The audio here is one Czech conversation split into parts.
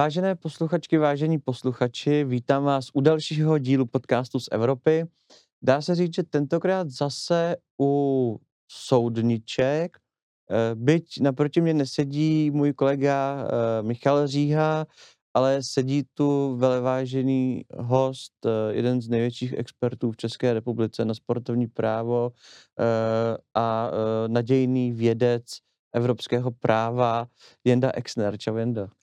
Vážené posluchačky, vážení posluchači, vítám vás u dalšího dílu podcastu z Evropy. Dá se říct, že tentokrát zase u soudniček, eh, byť naproti mě nesedí můj kolega eh, Michal Říha, ale sedí tu velevážený host, eh, jeden z největších expertů v České republice na sportovní právo a nadějný vědec evropského práva Jenda Exner. Čau Jenda.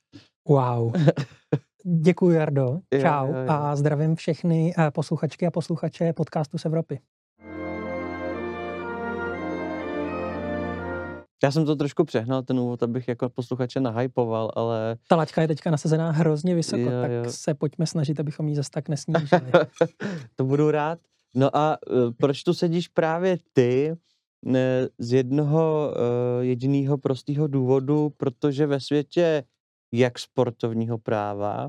Wow. Děkuji, Jardo. Čau. Jo, jo, jo. A zdravím všechny eh, posluchačky a posluchače podcastu z Evropy. Já jsem to trošku přehnal, ten úvod, abych jako posluchače nahypoval, ale... Ta laťka je teďka nasazená hrozně vysoko, jo, tak jo. se pojďme snažit, abychom ji zase tak nesnížili. to budu rád. No a uh, proč tu sedíš právě ty? Ne, z jednoho jediného prostého důvodu, protože ve světě jak sportovního práva,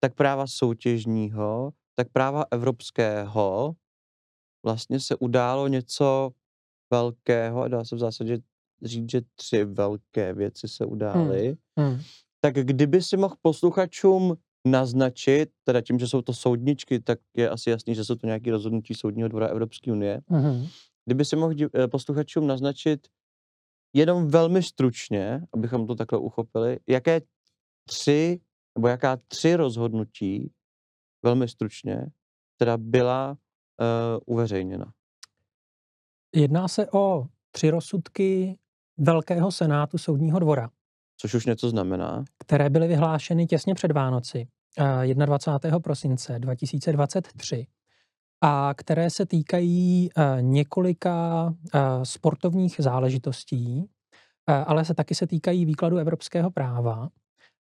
tak práva soutěžního, tak práva evropského, vlastně se událo něco velkého, a dá se v zásadě říct, že tři velké věci se udály. Hmm. Hmm. Tak kdyby si mohl posluchačům naznačit, teda tím, že jsou to soudničky, tak je asi jasný, že jsou to nějaké rozhodnutí Soudního dvora Evropské unie. Hmm. Kdyby si mohl eh, posluchačům naznačit jenom velmi stručně, abychom to takhle uchopili, jaké tři, nebo jaká tři rozhodnutí, velmi stručně, která byla uh, uveřejněna. Jedná se o tři rozsudky Velkého senátu soudního dvora. Což už něco znamená. Které byly vyhlášeny těsně před Vánoci, uh, 21. prosince 2023 a které se týkají uh, několika sportovních záležitostí, ale se taky se týkají výkladu evropského práva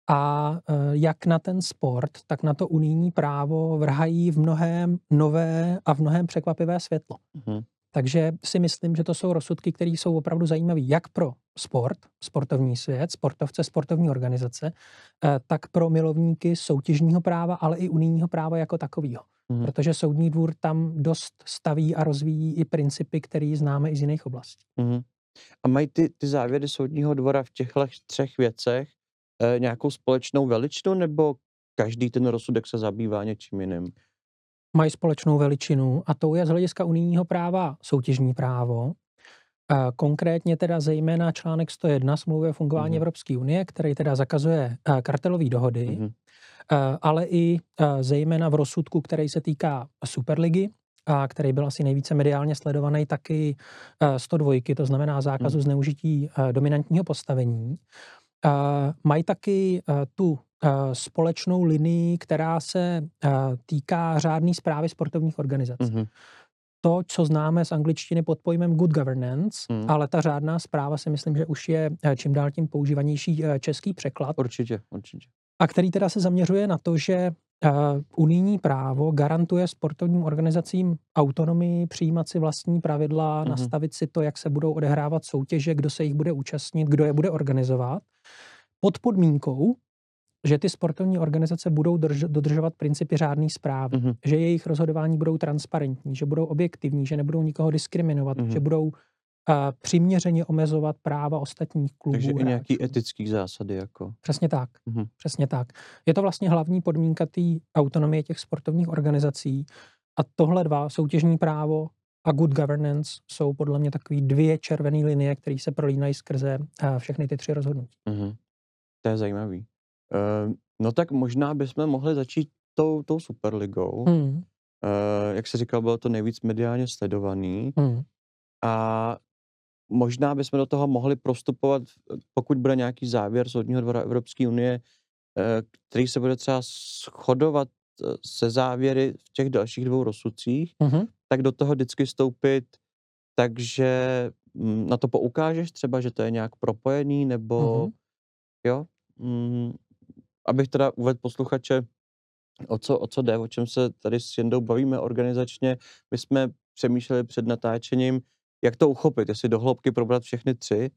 a e, jak na ten sport, tak na to unijní právo vrhají v mnohem nové a v mnohem překvapivé světlo. Mm-hmm. Takže si myslím, že to jsou rozsudky, které jsou opravdu zajímavé jak pro sport, sportovní svět, sportovce, sportovní organizace, e, tak pro milovníky soutěžního práva, ale i unijního práva jako takového. Mm-hmm. Protože soudní dvůr tam dost staví a rozvíjí i principy, které známe i z jiných oblastí. Mm-hmm. A mají ty, ty závěry soudního dvora v těchto třech věcech e, nějakou společnou veličinu, nebo každý ten rozsudek se zabývá něčím jiným? Mají společnou veličinu a to je z hlediska unijního práva soutěžní právo, e, konkrétně teda zejména článek 101 smlouvy o fungování mm. Evropské unie, který teda zakazuje e, kartelové dohody, mm. ale i zejména v rozsudku, který se týká Superligy, a který byl asi nejvíce mediálně sledovaný, taky 102, to znamená zákazu mm. zneužití dominantního postavení. Uh, mají taky uh, tu uh, společnou linii, která se uh, týká řádné zprávy sportovních organizací. Mm-hmm. To, co známe z angličtiny pod pojmem good governance, mm. ale ta řádná zpráva si myslím, že už je čím dál tím používanější český překlad. Určitě, určitě. A který teda se zaměřuje na to, že Uh, unijní právo garantuje sportovním organizacím autonomii, přijímat si vlastní pravidla, mm-hmm. nastavit si to, jak se budou odehrávat soutěže, kdo se jich bude účastnit, kdo je bude organizovat, pod podmínkou, že ty sportovní organizace budou drž- dodržovat principy řádné zprávy, mm-hmm. že jejich rozhodování budou transparentní, že budou objektivní, že nebudou nikoho diskriminovat, mm-hmm. že budou přiměřeně omezovat práva ostatních klubů. Takže i nějaký etický zásady. Jako. Přesně tak. Mm-hmm. Přesně tak. Je to vlastně hlavní podmínka té autonomie těch sportovních organizací a tohle dva, soutěžní právo a good governance, jsou podle mě takové dvě červené linie, které se prolínají skrze všechny ty tři rozhodnutí. Mm-hmm. To je zajímavý. Uh, no tak možná bychom mohli začít tou, tou Superligou. Mm. Uh, jak se říkal, bylo to nejvíc mediálně sledovaný. Mm. A možná bychom do toho mohli prostupovat, pokud bude nějaký závěr Soudního dvora Evropské unie, eh, který se bude třeba shodovat eh, se závěry v těch dalších dvou rozsudcích, mm-hmm. tak do toho vždycky vstoupit, takže mm, na to poukážeš třeba, že to je nějak propojený, nebo mm-hmm. jo, mm, abych teda uvedl posluchače, o co, o co jde, o čem se tady s Jendou bavíme organizačně. My jsme přemýšleli před natáčením, jak to uchopit, jestli do hloubky probrat všechny tři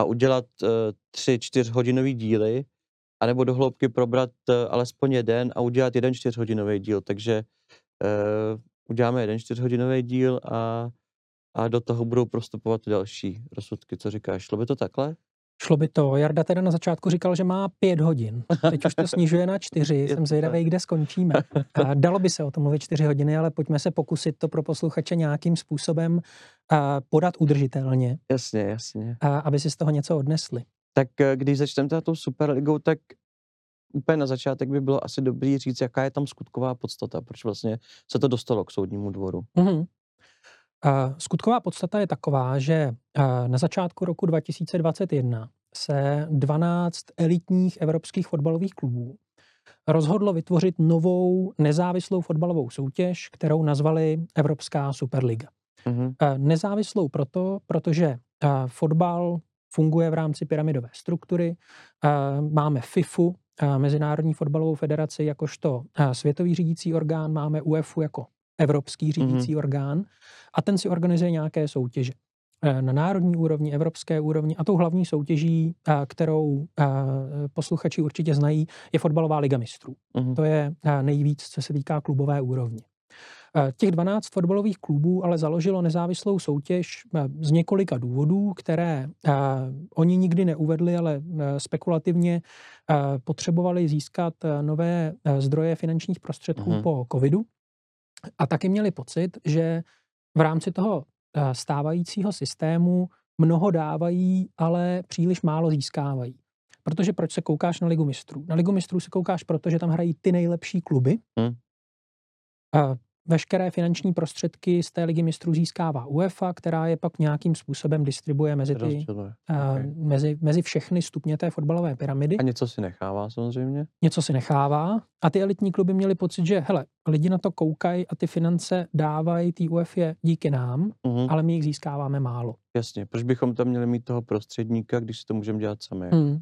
a udělat uh, tři čtyřhodinový díly, anebo do hloubky probrat uh, alespoň jeden a udělat jeden čtyřhodinový díl. Takže uh, uděláme jeden čtyřhodinový díl a, a do toho budou prostupovat další rozsudky. Co říkáš? Šlo by to takhle? Šlo by to. Jarda teda na začátku říkal, že má pět hodin. Teď už to snižuje na čtyři. Jsem zvědavý, kde skončíme. Dalo by se o tom mluvit čtyři hodiny, ale pojďme se pokusit to pro posluchače nějakým způsobem podat udržitelně. Jasně, jasně. Aby si z toho něco odnesli. Tak eh, když začneme tou Superligou, tak úplně na začátek by bylo asi dobrý říct, jaká je tam skutková podstata, proč vlastně se to dostalo k soudnímu dvoru. Mm-hmm. Skutková podstata je taková, že na začátku roku 2021 se 12 elitních evropských fotbalových klubů rozhodlo vytvořit novou nezávislou fotbalovou soutěž, kterou nazvali Evropská Superliga. Mm-hmm. Nezávislou proto, protože fotbal funguje v rámci pyramidové struktury. Máme FIFU, Mezinárodní fotbalovou federaci, jakožto světový řídící orgán, máme UEFu jako evropský mhm. řídící mm-hmm. orgán a ten si organizuje nějaké soutěže na národní úrovni, evropské úrovni a tou hlavní soutěží, kterou posluchači určitě znají, je fotbalová liga mistrů. Mm-hmm. To je nejvíc, co se týká klubové úrovně. E, těch 12 fotbalových klubů ale založilo nezávislou soutěž z několika důvodů, které oni nikdy neuvedli, ale spekulativně potřebovali získat nové zdroje finančních prostředků mm-hmm. po covidu a taky měli pocit, že v rámci toho eh, stávajícího systému mnoho dávají, ale příliš málo získávají. Protože proč se koukáš na Ligu mistrů? Na Ligu mistrů se koukáš, protože tam hrají ty nejlepší kluby. Hmm veškeré finanční prostředky z té ligy mistrů získává UEFA, která je pak nějakým způsobem distribuje mezi, ty, okay. mezi, mezi všechny stupně té fotbalové pyramidy. A něco si nechává samozřejmě? Něco si nechává. A ty elitní kluby měli pocit, že hele, lidi na to koukají a ty finance dávají té UEFA díky nám, uh-huh. ale my jich získáváme málo. Jasně, proč bychom tam měli mít toho prostředníka, když si to můžeme dělat sami? Hmm.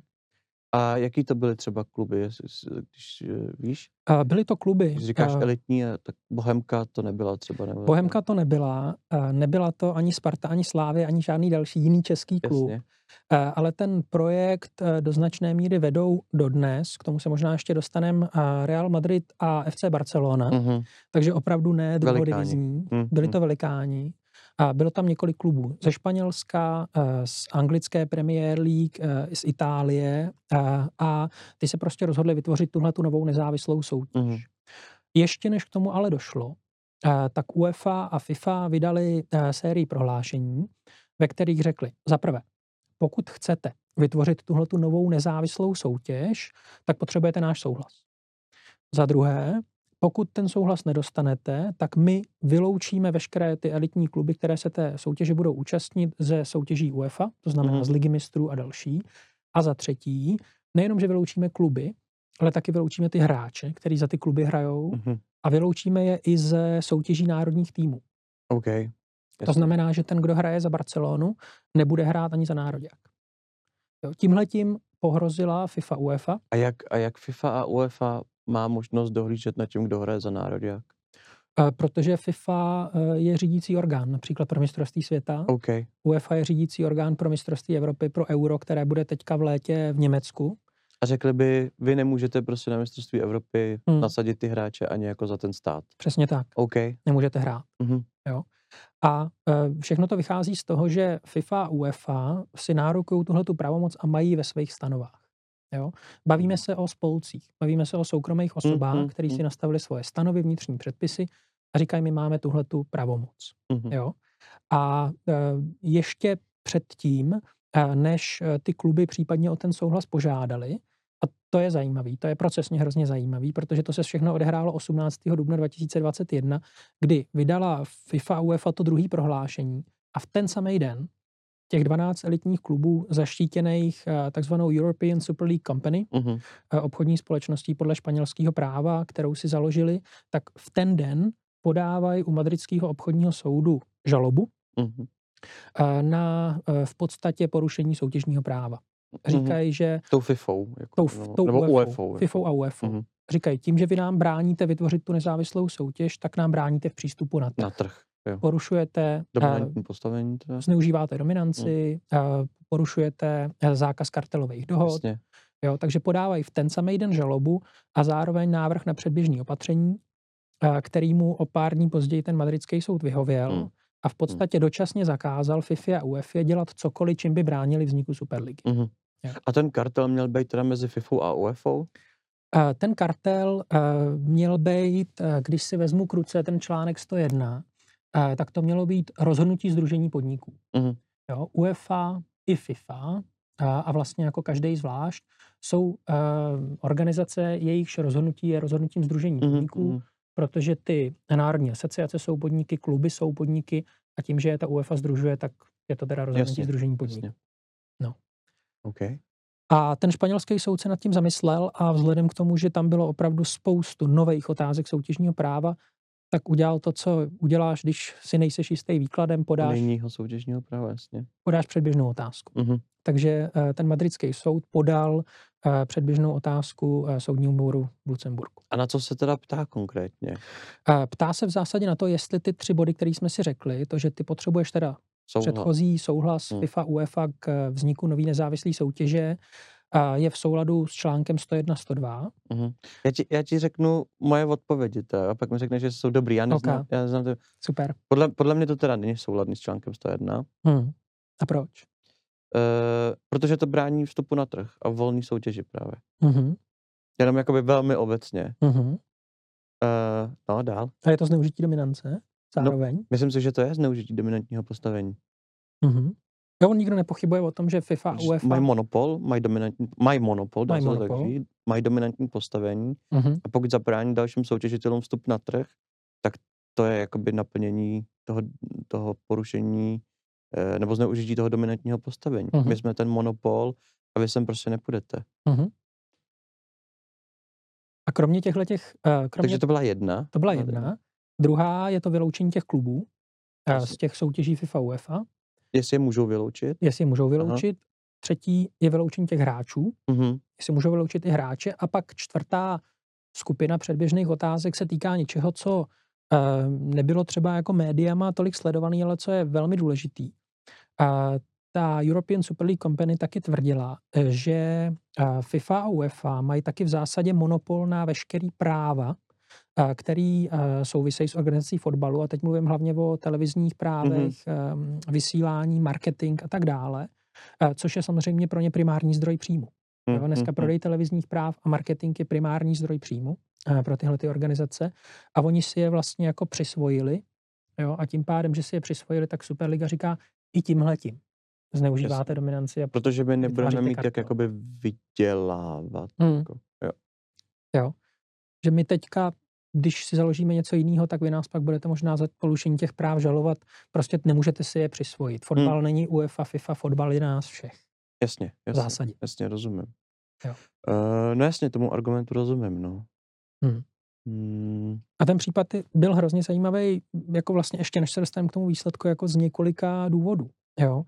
A jaký to byly třeba kluby, když eh, víš? Byly to kluby. Když říkáš uh, elitní, tak Bohemka to nebyla třeba? Nebo Bohemka to nebyla. Nebyla to ani Sparta, ani Slávy, ani žádný další jiný český klub. Jasně. Ale ten projekt do značné míry vedou dodnes, k tomu se možná ještě dostaneme, Real Madrid a FC Barcelona, uh-huh. takže opravdu ne druhodivizní, uh-huh. byli to velikáni. A bylo tam několik klubů ze Španělska, eh, z anglické Premier League, eh, z Itálie eh, a ty se prostě rozhodli vytvořit tuhle tu novou nezávislou soutěž. Mm. Ještě než k tomu ale došlo, tak UEFA a FIFA vydali sérii prohlášení, ve kterých řekli, za prvé, pokud chcete vytvořit tuhle tu novou nezávislou soutěž, tak potřebujete náš souhlas. Za druhé, pokud ten souhlas nedostanete, tak my vyloučíme veškeré ty elitní kluby, které se té soutěže budou účastnit ze soutěží UEFA, to znamená mm. z Ligy mistrů a další. A za třetí, nejenom, že vyloučíme kluby, ale taky vyloučíme ty hráče, kteří za ty kluby hrajou mm-hmm. a vyloučíme je i ze soutěží národních týmů. Okay. To znamená, že ten, kdo hraje za Barcelonu, nebude hrát ani za národák. Tímhle tím pohrozila FIFA UEFA. A jak, a jak FIFA a UEFA má možnost dohlížet na tím, kdo hraje za národák? Protože FIFA e, je řídící orgán, například pro mistrovství světa. Okay. UEFA je řídící orgán pro mistrovství Evropy, pro euro, které bude teďka v létě v Německu. A řekli by, vy nemůžete prostě na mistrovství Evropy hmm. nasadit ty hráče ani jako za ten stát. Přesně tak. Okay. Nemůžete hrát. Mm-hmm. Jo. A e, všechno to vychází z toho, že FIFA a UEFA si nárokují tuhle pravomoc a mají ve svých stanovách. Jo? Bavíme se o spolcích, bavíme se o soukromých osobách, mm, mm, kteří si nastavili svoje stanovy, vnitřní předpisy a říkají, my máme tuhle tu pravomoc. Mm. Jo? A e, ještě předtím, e, než e, ty kluby případně o ten souhlas požádali, a to je zajímavý, to je procesně hrozně zajímavý, protože to se všechno odehrálo 18. dubna 2021, kdy vydala FIFA UEFA to druhý prohlášení a v ten samý den těch 12 elitních klubů zaštítěných eh, takzvanou European Super League Company, uh-huh. obchodní společností podle španělského práva, kterou si založili, tak v ten den podávají u madridského obchodního soudu žalobu uh-huh. na v podstatě porušení soutěžního práva. Říkají, uh-huh. že... Tou FIFou. Jako, tou, tou nebo UEFA. Jako. FIFou a UEFA. Uh-huh. Říkají, tím, že vy nám bráníte vytvořit tu nezávislou soutěž, tak nám bráníte v přístupu na trh. Na trh. Jo. Porušujete Dominantní postavení. Teda. Zneužíváte dominanci, hmm. porušujete eh, zákaz kartelových dohod. Jasně. Jo, takže podávají v ten samý den žalobu a zároveň návrh na předběžný opatření, eh, který mu o pár dní později ten madridský soud vyhověl hmm. a v podstatě hmm. dočasně zakázal FIFA a UEFA dělat cokoliv, čím by bránili vzniku Superligy. Hmm. Jo. A ten kartel měl být teda mezi FIFA a UEFA? Ten kartel měl být, když si vezmu kruce ten článek 101, tak to mělo být rozhodnutí Združení podniků. Mm-hmm. Jo, UEFA i FIFA a, vlastně jako každý zvlášť jsou organizace, jejichž rozhodnutí je rozhodnutím Združení mm-hmm. podniků, protože ty národní asociace jsou podniky, kluby jsou podniky a tím, že je ta UEFA združuje, tak je to teda rozhodnutí jasně, Združení podniků. Jasně. No. Okay. A ten španělský soud se nad tím zamyslel a vzhledem k tomu, že tam bylo opravdu spoustu nových otázek soutěžního práva, tak udělal to, co uděláš, když si nejseš jistý výkladem, podáš... Nejního soutěžního práva, jasně. Podáš předběžnou otázku. Mm-hmm. Takže uh, ten madridský soud podal uh, předběžnou otázku uh, soudnímu dvoru v Lucemburku. A na co se teda ptá konkrétně? Ptá se v zásadě na to, jestli ty tři body, které jsme si řekli, to, že ty potřebuješ teda souhlas. předchozí souhlas hmm. FIFA, UEFA k vzniku nový nezávislé soutěže, je v souladu s článkem 101-102. Mm-hmm. Já, ti, já ti řeknu moje odpovědi, to, a pak mi řekneš, že jsou dobrý. Já neznám, okay. já neznám to. Super. Podle, podle mě to teda není souladný s článkem 101. Hmm. A proč? Uh, protože to brání vstupu na trh a volný soutěži právě. Mm-hmm. Jenom jakoby velmi obecně. Mm-hmm. Uh, no, dál. A je to zneužití dominance zároveň? No, myslím si, že to je zneužití dominantního postavení. Mm-hmm. Jo, nikdo nepochybuje o tom, že FIFA a UEFA... Mají monopol, mají dominantní, mají monopol, mají, monopol. Tak říct, mají dominantní postavení mm-hmm. a pokud zabrání dalším soutěžitelům vstup na trh, tak to je jakoby naplnění toho, toho porušení eh, nebo zneužití toho dominantního postavení. Mm-hmm. My jsme ten monopol a vy sem prostě nepůjdete. Mm-hmm. A kromě těchto těch... Uh, kromě... Takže to byla jedna. To byla jedna. Druhá je to vyloučení těch klubů uh, z těch soutěží FIFA UEFA. Jestli je můžou vyloučit? Jestli je můžou vyloučit. Aha. Třetí je vyloučení těch hráčů. Mm-hmm. Jestli můžou vyloučit i hráče. A pak čtvrtá skupina předběžných otázek se týká něčeho, co uh, nebylo třeba jako médiama tolik sledovaný, ale co je velmi důležitý. Uh, ta European Super League Company taky tvrdila, eh, že FIFA a UEFA mají taky v zásadě monopol na veškerý práva, který souvisejí s organizací fotbalu, a teď mluvím hlavně o televizních právech, mm-hmm. vysílání, marketing a tak dále, což je samozřejmě pro ně primární zdroj příjmu. Mm-hmm. Dneska prodej televizních práv a marketing je primární zdroj příjmu pro tyhle ty organizace a oni si je vlastně jako přisvojili jo, a tím pádem, že si je přisvojili, tak Superliga říká i tímhletím zneužíváte Jasně. dominanci. A Protože my nebudeme mít jak jakoby vydělávat. Mm. Jako, jo. jo. Že my teďka když si založíme něco jiného, tak vy nás pak budete možná za porušení těch práv žalovat. Prostě nemůžete si je přisvojit. Fotbal hmm. není UEFA, FIFA, fotbal je nás všech. Jasně, jasně. V zásadě. Jasně, rozumím. Jo. Uh, no jasně, tomu argumentu rozumím, no. Hmm. Hmm. A ten případ byl hrozně zajímavý, jako vlastně ještě než se dostaneme k tomu výsledku, jako z několika důvodů. Jo. Uh,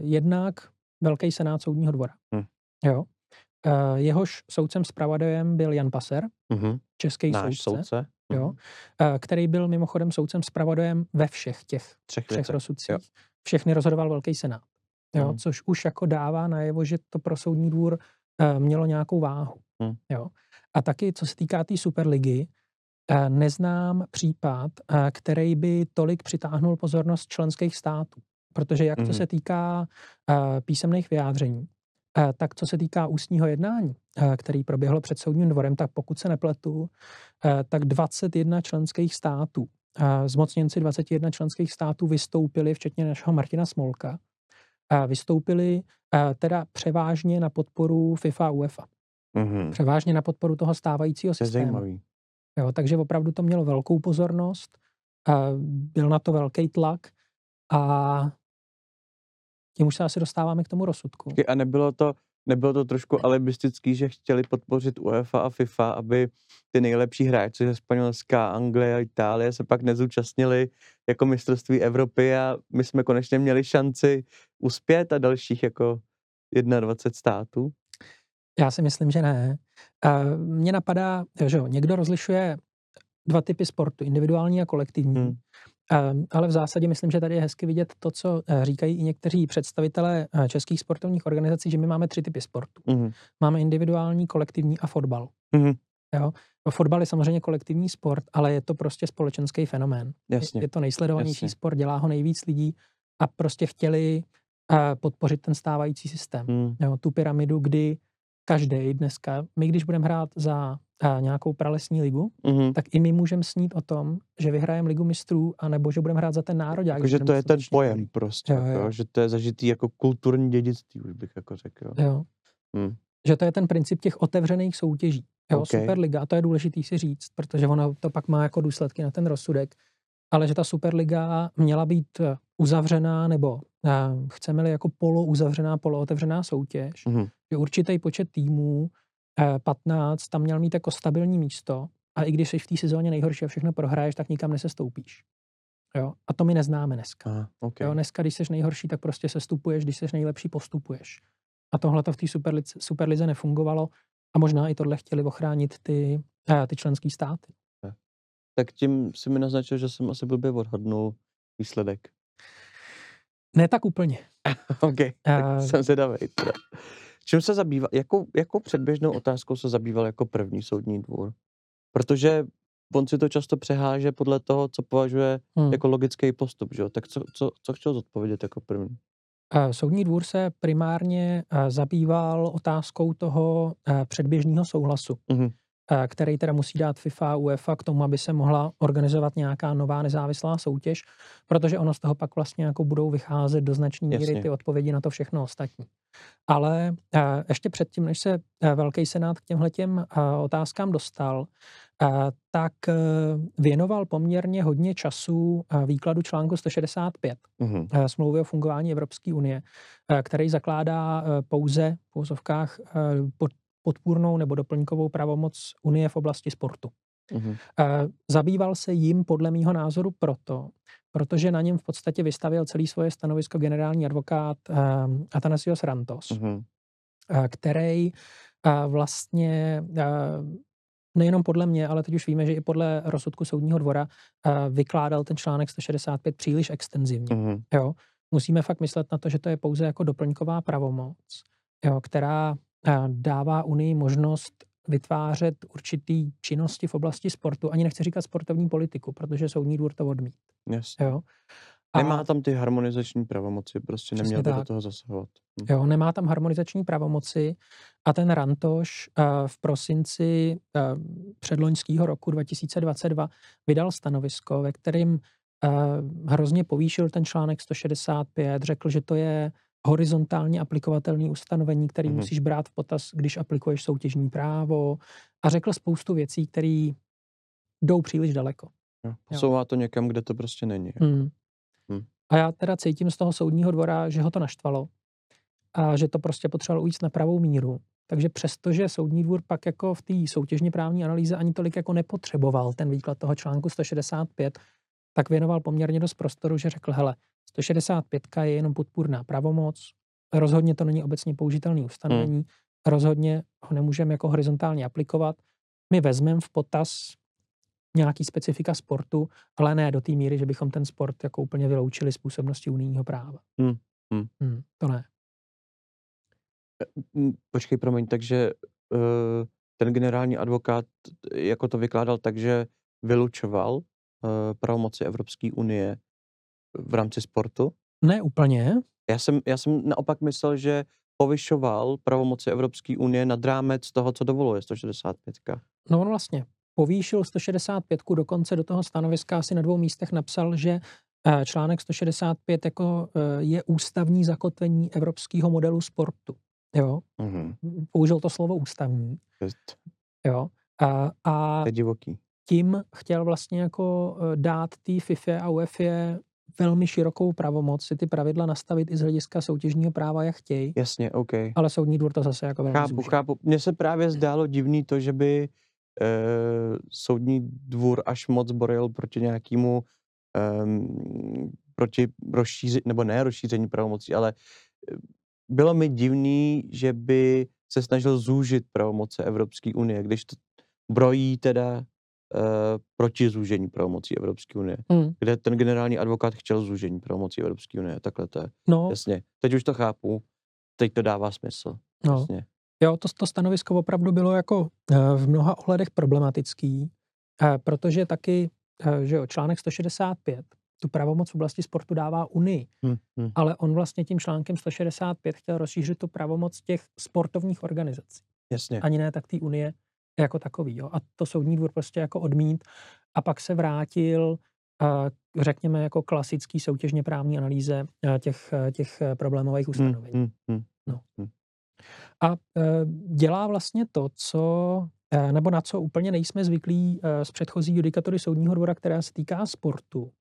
jednak Velký senát soudního dvora. Hmm. Jo. Uh, jehož soudcem zpravodajem byl Jan Paser, mm-hmm. český Náš soudce, soudce. Jo, uh, který byl mimochodem soudcem zpravodajem ve všech těch třech, třech rozsudcích. Jo. Všechny rozhodoval Velký senát. Jo, mm. Což už jako dává najevo, že to pro soudní dvůr uh, mělo nějakou váhu. Mm. Jo. A taky, co se týká té tý Superligy, uh, neznám případ, uh, který by tolik přitáhnul pozornost členských států. Protože jak to se týká uh, písemných vyjádření, Eh, tak co se týká ústního jednání, eh, který proběhlo před soudním dvorem, tak pokud se nepletu, eh, tak 21 členských států, zmocněnci 21 členských států vystoupili, včetně našeho Martina Smolka, vystoupili teda převážně na podporu FIFA a UEFA. Mm-hmm. Převážně na podporu toho stávajícího systému. Jo, takže opravdu to mělo velkou pozornost, byl na to velký tlak a tím už se asi dostáváme k tomu rozsudku. A nebylo to, nebylo to trošku alibistický, že chtěli podpořit UEFA a FIFA, aby ty nejlepší hráči ze Španělska, Anglie a Itálie se pak nezúčastnili jako mistrovství Evropy a my jsme konečně měli šanci uspět a dalších jako 21 států? Já si myslím, že ne. Mně napadá, že někdo rozlišuje dva typy sportu, individuální a kolektivní. Hmm. Ehm, ale v zásadě myslím, že tady je hezky vidět to, co eh, říkají i někteří představitelé eh, českých sportovních organizací, že my máme tři typy sportu. Mm-hmm. Máme individuální, kolektivní a fotbal. Mm-hmm. Jo? No, fotbal je samozřejmě kolektivní sport, ale je to prostě společenský fenomén. Jasně. Je, to nejsledovanější Jasně. sport, dělá ho nejvíc lidí a prostě chtěli podpořit ten stávající systém. Hmm. Jo, tu pyramidu, kdy každý dneska, my když budeme hrát za a nějakou pralesní ligu, mm-hmm. tak i my můžeme snít o tom, že vyhrajeme ligu mistrů, anebo že budeme hrát za ten národ. Jako, že to je ten pojem prostě, jo, jo. že to je zažitý jako kulturní dědictví, už bych jako řekl. Jo. Hmm. Že to je ten princip těch otevřených soutěží. Jo, okay. Superliga, a to je důležitý si říct, protože ono to pak má jako důsledky na ten rozsudek, ale že ta Superliga měla být eh, uzavřená, nebo eh, chceme-li jako polouzavřená, polootevřená soutěž, mm-hmm. Že určitý počet týmů 15 eh, tam měl mít jako stabilní místo a i když jsi v té sezóně nejhorší a všechno prohraješ, tak nikam nesestoupíš. Jo? A to my neznáme dneska. Ah, okay. jo? Dneska, když jsi nejhorší, tak prostě se stupuješ, když jsi nejlepší, postupuješ. A tohle to v té superlize, superlize nefungovalo a možná i tohle chtěli ochránit ty, eh, ty členské státy. Tak tím si mi naznačil, že jsem asi blbě odhadnul výsledek. Ne tak úplně. OK, tak uh, jsem zvědavý. Čím se zabýval, jakou, jakou předběžnou otázkou se zabýval jako první soudní dvůr? Protože on si to často přeháže podle toho, co považuje hmm. jako logický postup, že? tak co, co, co chtěl zodpovědět jako první? Soudní dvůr se primárně zabýval otázkou toho předběžného souhlasu. Mm-hmm. Eh, který teda musí dát FIFA a UEFA k tomu, aby se mohla organizovat nějaká nová nezávislá soutěž, protože ono z toho pak vlastně jako budou vycházet do značné míry ty odpovědi na to všechno ostatní. Ale eh, ještě předtím, než se eh, Velký senát k těmhle těm otázkám dostal, tak věnoval poměrně hodně času výkladu článku 165 mm-hmm. smlouvy o fungování Evropské unie, který zakládá pouze v pouzovkách pod podpůrnou nebo doplňkovou pravomoc Unie v oblasti sportu. Mm-hmm. Zabýval se jim podle mýho názoru proto, protože na něm v podstatě vystavil celý svoje stanovisko generální advokát ehm, Atanasios Rantos, mm-hmm. který vlastně nejenom podle mě, ale teď už víme, že i podle rozsudku soudního dvora vykládal ten článek 165 příliš extenzivně. Mm-hmm. Jo? Musíme fakt myslet na to, že to je pouze jako doplňková pravomoc, jo, která dává Unii možnost vytvářet určitý činnosti v oblasti sportu. Ani nechci říkat sportovní politiku, protože soudní dvůr to odmít. Yes. Jo? A nemá tam ty harmonizační pravomoci, prostě neměl by do toho zasahovat. Hm. Jo, nemá tam harmonizační pravomoci a ten Rantoš uh, v prosinci uh, předloňského roku 2022 vydal stanovisko, ve kterým uh, hrozně povýšil ten článek 165, řekl, že to je horizontálně aplikovatelný ustanovení, který mm-hmm. musíš brát v potaz, když aplikuješ soutěžní právo a řekl spoustu věcí, které jdou příliš daleko. Jo, posouvá to někam, kde to prostě není. Mm. Mm. A já teda cítím z toho soudního dvora, že ho to naštvalo a že to prostě potřebovalo ujít na pravou míru. Takže přestože soudní dvůr pak jako v té soutěžně právní analýze ani tolik jako nepotřeboval ten výklad toho článku 165, tak věnoval poměrně dost prostoru, že řekl, hele, 165 je jenom podpůrná pravomoc, rozhodně to není obecně použitelný ustanovení, hmm. rozhodně ho nemůžeme jako horizontálně aplikovat. My vezmeme v potaz nějaký specifika sportu, ale ne do té míry, že bychom ten sport jako úplně vyloučili z působnosti unijního práva. Hmm. Hmm. Hmm, to ne. E, počkej, promiň, takže uh, ten generální advokát jako to vykládal tak, že vylučoval uh, pravomoci Evropské unie v rámci sportu? Ne úplně. Já jsem, já jsem naopak myslel, že povyšoval pravomoci Evropské unie nad rámec toho, co dovoluje 165. No on vlastně povýšil 165 dokonce do toho stanoviska asi na dvou místech napsal, že eh, článek 165 jako eh, je ústavní zakotvení evropského modelu sportu. Jo? Mm-hmm. Použil to slovo ústavní. Just. Jo. A, a to je divoký. tím chtěl vlastně jako eh, dát té FIFA a UEFA velmi širokou pravomoc si ty pravidla nastavit i z hlediska soutěžního práva, jak chtějí. Jasně, OK. Ale soudní dvor to zase jako velmi Chápu, zúžil. chápu. Mně se právě zdálo divný to, že by e, soudní dvůr až moc boril proti nějakému e, proti rozšíření, nebo ne rozšíření pravomocí, ale eh, bylo mi divný, že by se snažil zúžit pravomoce Evropské unie, když to brojí teda proti zúžení pravomocí Evropské unie, hmm. kde ten generální advokát chtěl zúžení pravomocí Evropské unie. Takhle to je. No. Jasně. Teď už to chápu. Teď to dává smysl. No. Jasně. Jo, to, to stanovisko opravdu bylo jako uh, v mnoha ohledech problematický, uh, protože taky, že jo, článek 165 tu pravomoc v oblasti sportu dává Unii. Hmm, hmm. Ale on vlastně tím článkem 165 chtěl rozšířit tu pravomoc těch sportovních organizací. Jasně. Ani ne tak té Unie jako takový. Jo. A to soudní dvůr prostě jako odmít a pak se vrátil řekněme, jako klasický soutěžně právní analýze těch, těch problémových hmm, ustanovení. Hmm, hmm, no. hmm. A dělá vlastně to, co nebo na co úplně nejsme zvyklí z předchozí judikatury soudního dvora, která se týká sportu.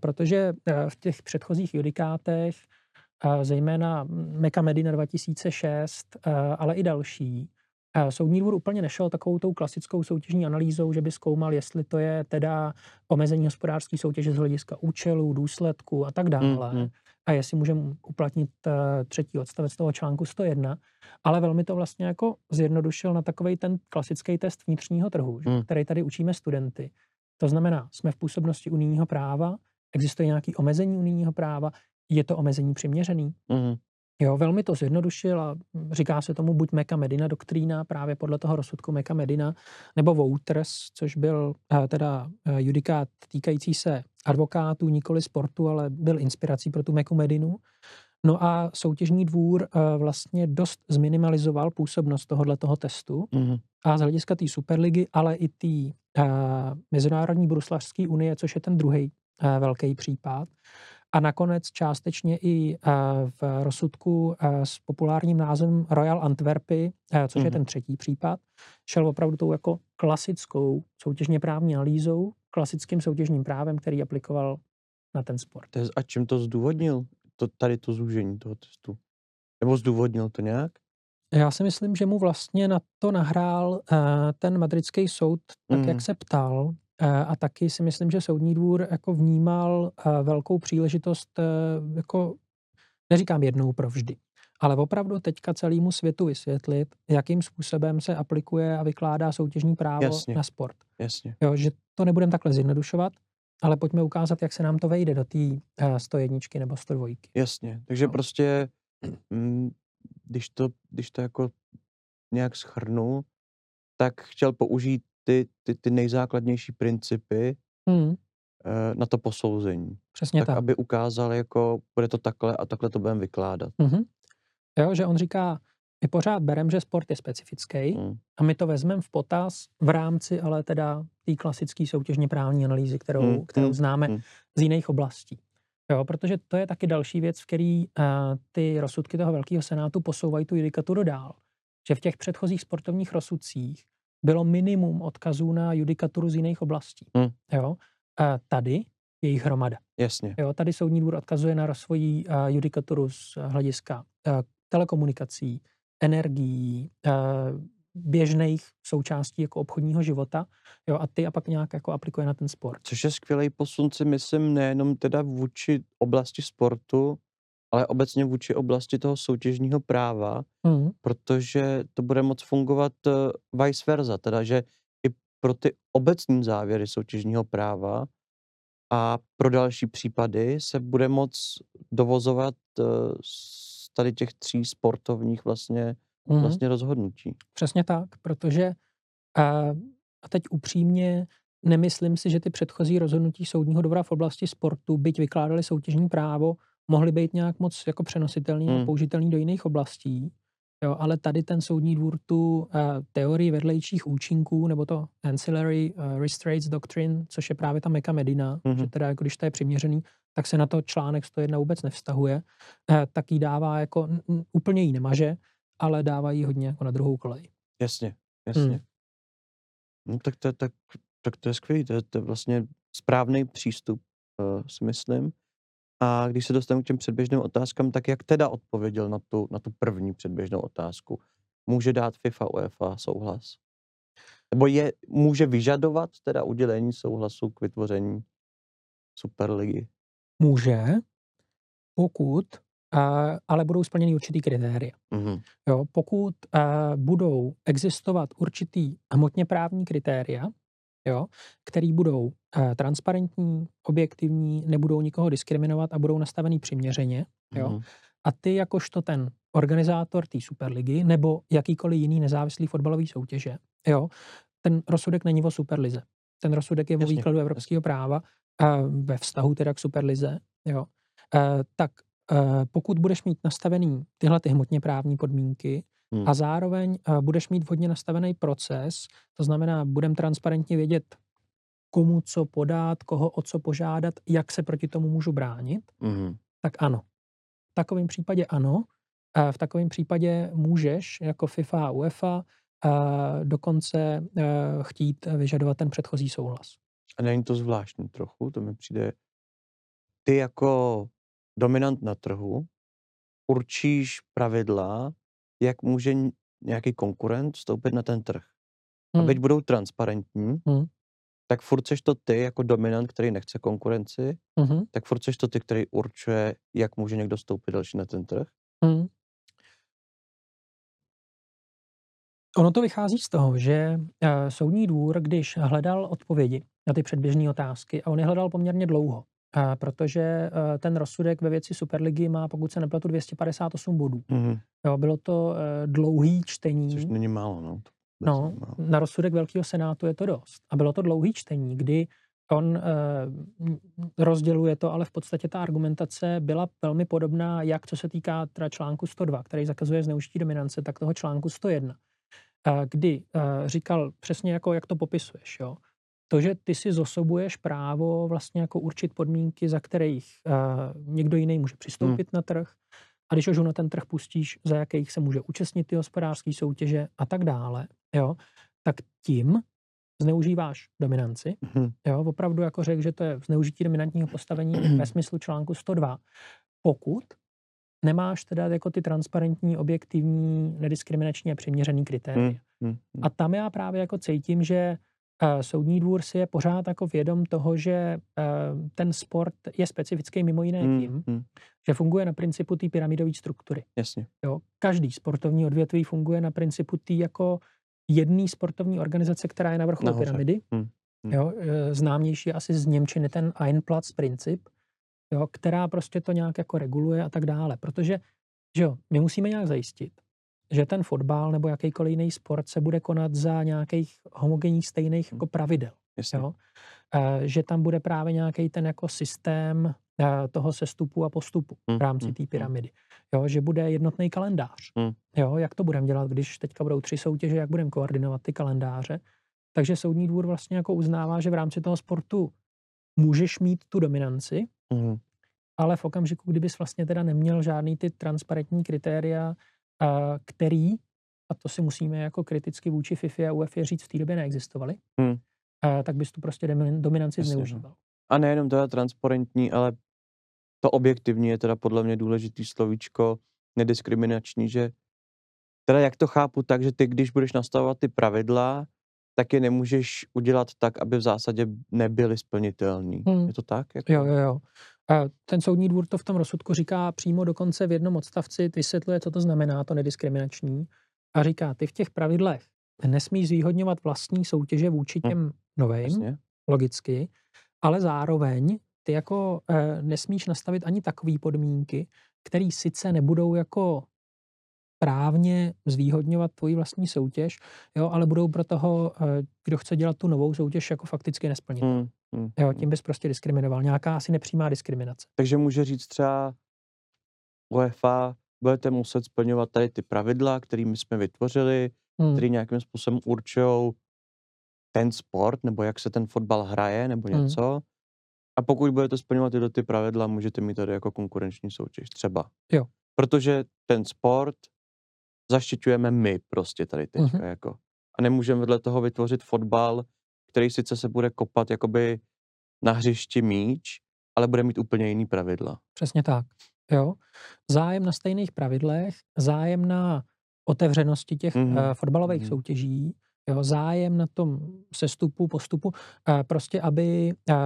Protože v těch předchozích judikátech, zejména Meka Medina 2006, ale i další, Soudní dvůr úplně nešel takovou tou klasickou soutěžní analýzou, že by zkoumal, jestli to je teda omezení hospodářské soutěže z hlediska účelu, důsledku a tak dále. Mm, mm. A jestli můžeme uplatnit uh, třetí odstavec toho článku 101, ale velmi to vlastně jako zjednodušil na takový ten klasický test vnitřního trhu, mm. který tady učíme studenty. To znamená, jsme v působnosti unijního práva, existuje nějaké omezení unijního práva, je to omezení přiměřený. Mm. Jo, velmi to zjednodušil a říká se tomu buď Meka Medina doktrína, právě podle toho rozsudku Meka Medina, nebo Wouters, což byl uh, teda uh, judikát týkající se advokátů, nikoli sportu, ale byl inspirací pro tu Meku Medinu. No a soutěžní dvůr uh, vlastně dost zminimalizoval působnost tohohle toho testu mm-hmm. a z hlediska té Superligy, ale i té Mezinárodní bruslařské unie, což je ten druhý velký případ, a nakonec částečně i eh, v rozsudku eh, s populárním názvem Royal Antwerpy, eh, což je mhm. ten třetí případ, šel opravdu tou jako klasickou soutěžně právní analýzou, klasickým soutěžním právem, který aplikoval na ten sport. A čím to zdůvodnil, to, tady to zúžení toho testu? Nebo zdůvodnil to nějak? Já si myslím, že mu vlastně na to nahrál uh, ten madridský soud, tak mm. jak mhm. se ptal, a taky si myslím, že soudní dvůr jako vnímal eh, velkou příležitost, eh, jako neříkám jednou provždy, ale opravdu teďka celému světu vysvětlit, jakým způsobem se aplikuje a vykládá soutěžní právo Jasně. na sport. Jasně. Jo, že to nebudeme takhle zjednodušovat, ale pojďme ukázat, jak se nám to vejde do té uh, 101 nebo 102. Jasně, takže no. prostě, mm, když, to, když to jako nějak schrnu, tak chtěl použít ty, ty, ty nejzákladnější principy hmm. na to posouzení. Přesně tak. tak. aby ukázal, jako bude to takhle a takhle to budeme vykládat. Mm-hmm. Jo, že on říká, my pořád bereme, že sport je specifický hmm. a my to vezmeme v potaz v rámci ale teda té klasické soutěžně právní analýzy, kterou, hmm. kterou hmm, známe hmm. z jiných oblastí. Jo, protože to je taky další věc, v který uh, ty rozsudky toho velkého senátu posouvají tu judikaturu dál. Že v těch předchozích sportovních rozsudcích bylo minimum odkazů na judikaturu z jiných oblastí. Hmm. Jo? A tady je jich hromada. Jasně. Jo, tady soudní dvůr odkazuje na svoji uh, judikaturu z hlediska uh, telekomunikací, energií, uh, běžných součástí jako obchodního života jo, a ty a pak nějak jako aplikuje na ten sport. Což je skvělý posun si myslím nejenom teda vůči oblasti sportu, ale obecně vůči oblasti toho soutěžního práva, mm. protože to bude moc fungovat uh, vice versa, teda že i pro ty obecní závěry soutěžního práva a pro další případy se bude moc dovozovat uh, z tady těch tří sportovních vlastně, mm. vlastně rozhodnutí. Přesně tak, protože uh, a teď upřímně nemyslím si, že ty předchozí rozhodnutí soudního dvora v oblasti sportu, byť vykládali soutěžní právo, mohly být nějak moc jako přenositelný hmm. a použitelný do jiných oblastí. Jo, ale tady ten soudní dvůr tu uh, teorii vedlejších účinků, nebo to ancillary uh, restraints doctrine, což je právě ta Meka Medina, mm-hmm. že teda jako když to je přiměřený, tak se na to článek 101 vůbec nevztahuje, uh, tak jí dává jako, n- úplně jí nemaže, ale dává jí hodně jako na druhou kolej. Jasně, jasně. Hmm. No, tak, to, tak, tak to je skvělé, to, to je vlastně správný přístup, uh, si myslím. A když se dostanu k těm předběžným otázkám, tak jak teda odpověděl na tu, na tu první předběžnou otázku? Může dát FIFA UEFA souhlas? Nebo je, může vyžadovat teda udělení souhlasu k vytvoření Superligy? Může, pokud uh, ale budou splněny určitý kritéria. Mm-hmm. Jo, pokud uh, budou existovat určitý hmotně právní kritéria, jo, který budou eh, transparentní, objektivní, nebudou nikoho diskriminovat a budou nastavený přiměřeně. Jo. Mm. A ty jakožto ten organizátor té Superligy nebo jakýkoliv jiný nezávislý fotbalový soutěže, jo, ten rozsudek není o Superlize. Ten rozsudek je o výkladu evropského práva ve vztahu teda k Superlize, jo, tak pokud budeš mít nastavený tyhle ty hmotně právní podmínky hmm. a zároveň budeš mít vhodně nastavený proces, to znamená, budem transparentně vědět, komu co podat, koho o co požádat, jak se proti tomu můžu bránit, hmm. tak ano. V takovém případě ano. V takovém případě můžeš jako FIFA a UEFA dokonce chtít vyžadovat ten předchozí souhlas. A není to zvláštní trochu? To mi přijde... Ty jako dominant na trhu určíš pravidla, jak může nějaký konkurent vstoupit na ten trh. A byť hmm. budou transparentní, hmm. tak furt seš to ty jako dominant, který nechce konkurenci, hmm. tak furt seš to ty, který určuje, jak může někdo vstoupit další na ten trh. Hmm. Ono to vychází z toho, že uh, soudní dvůr, když hledal odpovědi na ty předběžné otázky, a on je hledal poměrně dlouho, uh, protože uh, ten rozsudek ve věci Superligy má, pokud se nepletu, 258 bodů. Mm-hmm. Jo, bylo to uh, dlouhý čtení. Což není málo, no. No, na rozsudek Velkého senátu je to dost. A bylo to dlouhý čtení, kdy on uh, rozděluje to, ale v podstatě ta argumentace byla velmi podobná, jak co se týká teda článku 102, který zakazuje zneužití dominance, tak toho článku 101 kdy říkal přesně jako, jak to popisuješ, jo. To, že ty si zosobuješ právo vlastně jako určit podmínky, za kterých někdo jiný může přistoupit hmm. na trh, a když už na ten trh pustíš, za jakých se může účastnit ty hospodářské soutěže a tak dále, jo, tak tím zneužíváš dominanci. Hmm. Jo, opravdu jako řekl, že to je zneužití dominantního postavení ve smyslu článku 102. Pokud nemáš teda jako ty transparentní, objektivní, nediskriminační a přiměřený kritéria. Hmm, hmm, hmm. A tam já právě jako cítím, že uh, soudní dvůr si je pořád jako vědom toho, že uh, ten sport je specifický mimo jiné hmm, tím, hmm. že funguje na principu té pyramidové struktury. Jasně. Jo? Každý sportovní odvětví funguje na principu té jako jedné sportovní organizace, která je na vrcholu Nahoře. pyramidy. Hmm, hmm. Jo? Eh, známější asi z Němčiny ten Einplatz princip, jo, která prostě to nějak jako reguluje a tak dále. Protože že jo, my musíme nějak zajistit, že ten fotbal nebo jakýkoliv jiný sport se bude konat za nějakých homogenních stejných jako pravidel. Jo? E, že tam bude právě nějaký ten jako systém e, toho sestupu a postupu v rámci té pyramidy. Jo? Že bude jednotný kalendář. Jo? Jak to budeme dělat, když teďka budou tři soutěže, jak budeme koordinovat ty kalendáře. Takže soudní dvůr vlastně jako uznává, že v rámci toho sportu můžeš mít tu dominanci, ale v okamžiku, kdybys vlastně teda neměl žádný ty transparentní kritéria, který, a to si musíme jako kriticky vůči FIFA a UEFA říct, v té době neexistovaly, mm. tak bys tu prostě dominanci Jasně, no. zneužíval. A nejenom teda transparentní, ale to objektivní je teda podle mě důležitý slovíčko, nediskriminační, že teda jak to chápu tak, že ty, když budeš nastavovat ty pravidla, tak je nemůžeš udělat tak, aby v zásadě nebyly splnitelný. Hmm. Je to tak? Jako? Jo, jo, jo. A ten soudní dvůr to v tom rozsudku říká přímo dokonce v jednom odstavci, vysvětluje, co to znamená, to nediskriminační. A říká, ty v těch pravidlech nesmíš zvýhodňovat vlastní soutěže vůči hm. těm hmm. novým, Jasně. logicky, ale zároveň ty jako e, nesmíš nastavit ani takové podmínky, které sice nebudou jako právně zvýhodňovat tvoji vlastní soutěž, jo, ale budou pro toho, eh, kdo chce dělat tu novou soutěž, jako fakticky nesplnit. Hmm, hmm, jo, tím hmm. bys prostě diskriminoval. Nějaká asi nepřímá diskriminace. Takže může říct třeba UEFA, budete muset splňovat tady ty pravidla, kterými jsme vytvořili, hmm. které nějakým způsobem určují ten sport, nebo jak se ten fotbal hraje, nebo hmm. něco. Hmm. A pokud budete splňovat tyto ty pravidla, můžete mít tady jako konkurenční soutěž třeba. Jo. Protože ten sport zaštiťujeme my prostě tady teďka, uh-huh. jako. A nemůžeme vedle toho vytvořit fotbal, který sice se bude kopat jakoby na hřišti míč, ale bude mít úplně jiný pravidla. Přesně tak. Jo. Zájem na stejných pravidlech, zájem na otevřenosti těch mm-hmm. uh, fotbalových mm-hmm. soutěží, jo, zájem na tom sestupu, postupu, uh, prostě aby uh,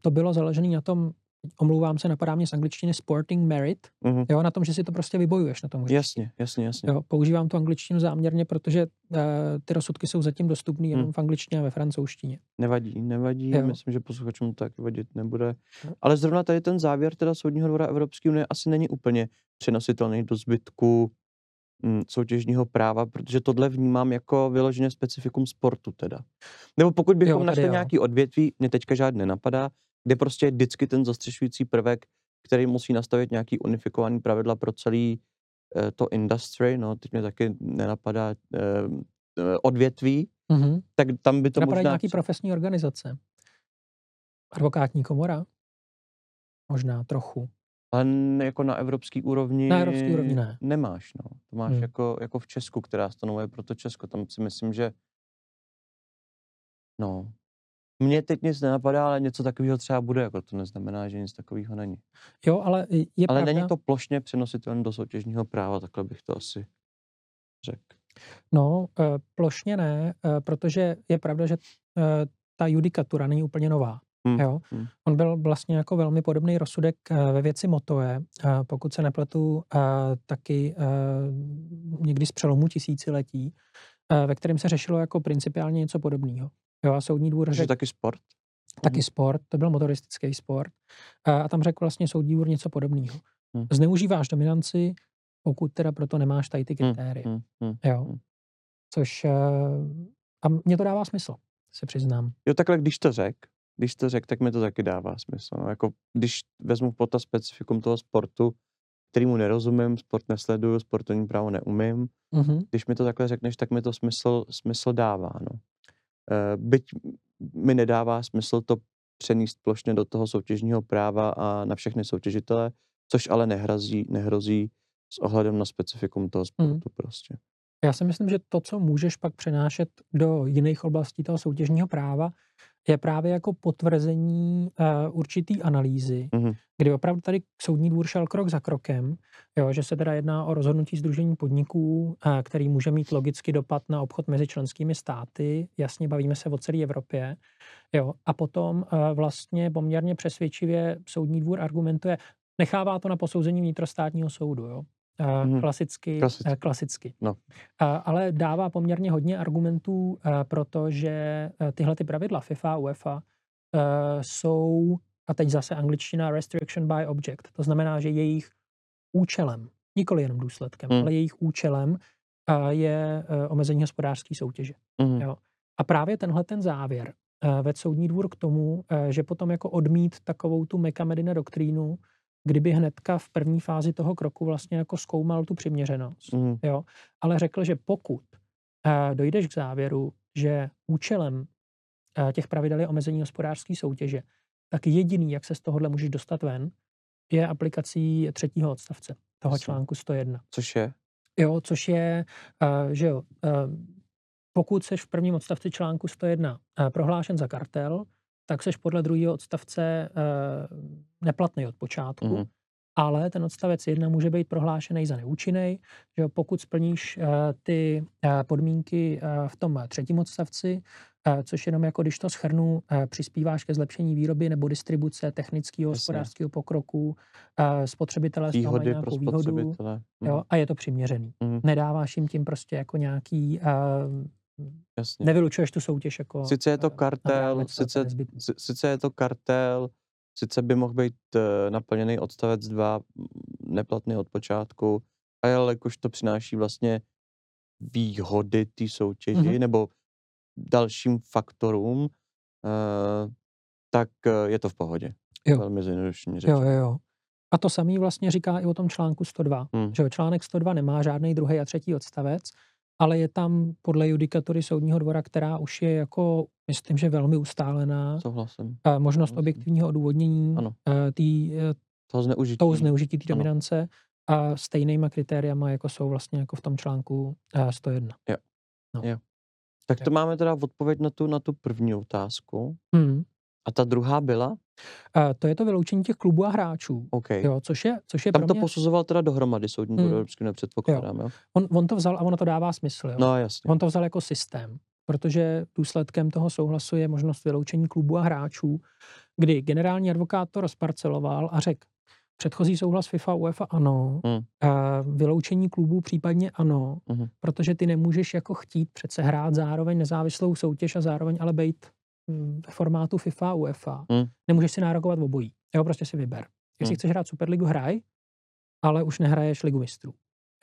to bylo založené na tom, omlouvám se, napadá mě z angličtiny sporting merit, mm-hmm. jo, na tom, že si to prostě vybojuješ na tom hřišti. Jasně, jasně, jasně. Jo, používám tu angličtinu záměrně, protože uh, ty rozsudky jsou zatím dostupné jenom mm. v angličtině a ve francouzštině. Nevadí, nevadí, jo. myslím, že posluchačům to taky vadit nebude. Ale zrovna tady ten závěr teda Soudního dvora Evropské unie asi není úplně přenositelný do zbytku mm, soutěžního práva, protože tohle vnímám jako vyloženě specifikum sportu teda. Nebo pokud bychom jo, našli jo. nějaký odvětví, mě teďka žádné napadá, kde prostě je vždycky ten zastřešující prvek, který musí nastavit nějaký unifikovaný pravidla pro celý uh, to industry, no, teď mě taky nenapadá uh, odvětví, mm-hmm. tak tam by to Napadají možná... nějaký profesní organizace. Advokátní komora? Možná trochu. Ale jako na evropský úrovni... Na evropský úrovni ne. Nemáš, no. To máš hmm. jako, jako v Česku, která stanovuje pro to Česko. Tam si myslím, že... No. Mně teď nic nenapadá, ale něco takového třeba bude, jako to neznamená, že nic takového není. Jo, ale je Ale pravda... není to plošně přenositelné do soutěžního práva, takhle bych to asi řekl. No, eh, plošně ne, eh, protože je pravda, že eh, ta judikatura není úplně nová. Hmm. Jo? Hmm. On byl vlastně jako velmi podobný rozsudek ve věci Motoe, pokud se nepletu, taky někdy z přelomu tisíciletí, ve kterém se řešilo jako principiálně něco podobného. Jo, a soudní dvůr řekl... taky sport? Taky hmm. sport, to byl motoristický sport. A tam řekl vlastně soudní dvůr něco podobného. Hmm. Zneužíváš dominanci, pokud teda proto nemáš tady ty kritéria. Hmm. Hmm. Jo. Což... A mně to dává smysl, se přiznám. Jo, takhle, když to řek, když to řek, tak mi to taky dává smysl. No, jako, když vezmu v potaz specifikum toho sportu, kterýmu nerozumím, sport nesleduju, sportovní právo neumím, mm-hmm. když mi to takhle řekneš, tak mi to smysl, smysl dává. No. E, byť mi nedává smysl to přenést plošně do toho soutěžního práva a na všechny soutěžitele, což ale nehrozí, nehrozí s ohledem na specifikum toho sportu mm. prostě. Já si myslím, že to, co můžeš pak přenášet do jiných oblastí toho soutěžního práva, je právě jako potvrzení uh, určitý analýzy, mm-hmm. kdy opravdu tady soudní dvůr šel krok za krokem, jo, že se teda jedná o rozhodnutí Združení podniků, uh, který může mít logicky dopad na obchod mezi členskými státy, jasně bavíme se o celé Evropě, jo, a potom uh, vlastně poměrně přesvědčivě soudní dvůr argumentuje, nechává to na posouzení vnitrostátního soudu, jo. Mm. Klasicky. Klasicky. klasicky. No. Ale dává poměrně hodně argumentů, protože tyhle ty pravidla FIFA, UEFA jsou, a teď zase angličtina, restriction by object. To znamená, že jejich účelem, nikoli jenom důsledkem, mm. ale jejich účelem je omezení hospodářské soutěže. Mm. Jo. A právě tenhle ten závěr ved soudní dvůr k tomu, že potom jako odmít takovou tu Mekamedina doktrínu, kdyby hnedka v první fázi toho kroku vlastně jako zkoumal tu přiměřenost. Mm. Jo? Ale řekl, že pokud uh, dojdeš k závěru, že účelem uh, těch pravidel je omezení hospodářské soutěže, tak jediný, jak se z tohohle můžeš dostat ven, je aplikací třetího odstavce toho článku 101. Což je? Jo, což je, uh, že jo, uh, pokud seš v prvním odstavci článku 101 uh, prohlášen za kartel, tak seš podle druhého odstavce uh, neplatný od počátku. Mm. Ale ten odstavec 1 může být prohlášený za neúčinný, že pokud splníš uh, ty uh, podmínky v tom třetím odstavci, což jenom jako když to schrnu, přispíváš ke zlepšení výroby nebo distribuce technického, hospodářského pokroku, uh, spotřebitelé výhody pro výhodu, mm. jo, a je to přiměřený. Mm. Nedáváš jim tím prostě jako nějaký uh, Jasně. Nevylučuješ tu soutěž jako... Sice je to kartel, sice, sice je to kartel, sice by mohl být uh, naplněný odstavec 2 neplatný od počátku, ale jakož to přináší vlastně výhody té soutěži mm-hmm. nebo dalším faktorům, uh, tak je to v pohodě. Jo. Velmi zjednodušeně Jo, jo, jo. A to samý vlastně říká i o tom článku 102, hmm. že článek 102 nemá žádný druhý a třetí odstavec, ale je tam podle judikatury soudního dvora, která už je jako, myslím, že velmi ustálená. Souhlasím. Možnost Souhlasím. objektivního odůvodnění ano. Tý, toho zneužití, toho zneužití té dominance a stejnýma kritériama, jako jsou vlastně jako v tom článku 101. Jo. No. jo. Tak to jo. máme teda odpověď na tu, na tu první otázku. Hmm. A ta druhá byla? Uh, to je to vyloučení těch klubů a hráčů. Okay. Jo, což je, což je Tam to mě... posuzoval teda dohromady soudní hmm. evropský nepředpokládám. Jo. Jo? On, on to vzal a ono to dává smysl. Jo? No jasně. On to vzal jako systém, protože důsledkem toho souhlasu je možnost vyloučení klubů a hráčů, kdy generální advokát to rozparceloval a řekl, Předchozí souhlas FIFA, UEFA ano, hmm. a vyloučení klubů případně ano, hmm. protože ty nemůžeš jako chtít přece hrát zároveň nezávislou soutěž a zároveň ale být ve formátu FIFA, UEFA, hmm. nemůžeš si nárokovat obojí. Jo, prostě si vyber. Jestli hmm. chceš hrát Superligu, hraj, ale už nehraješ Ligu mistrů.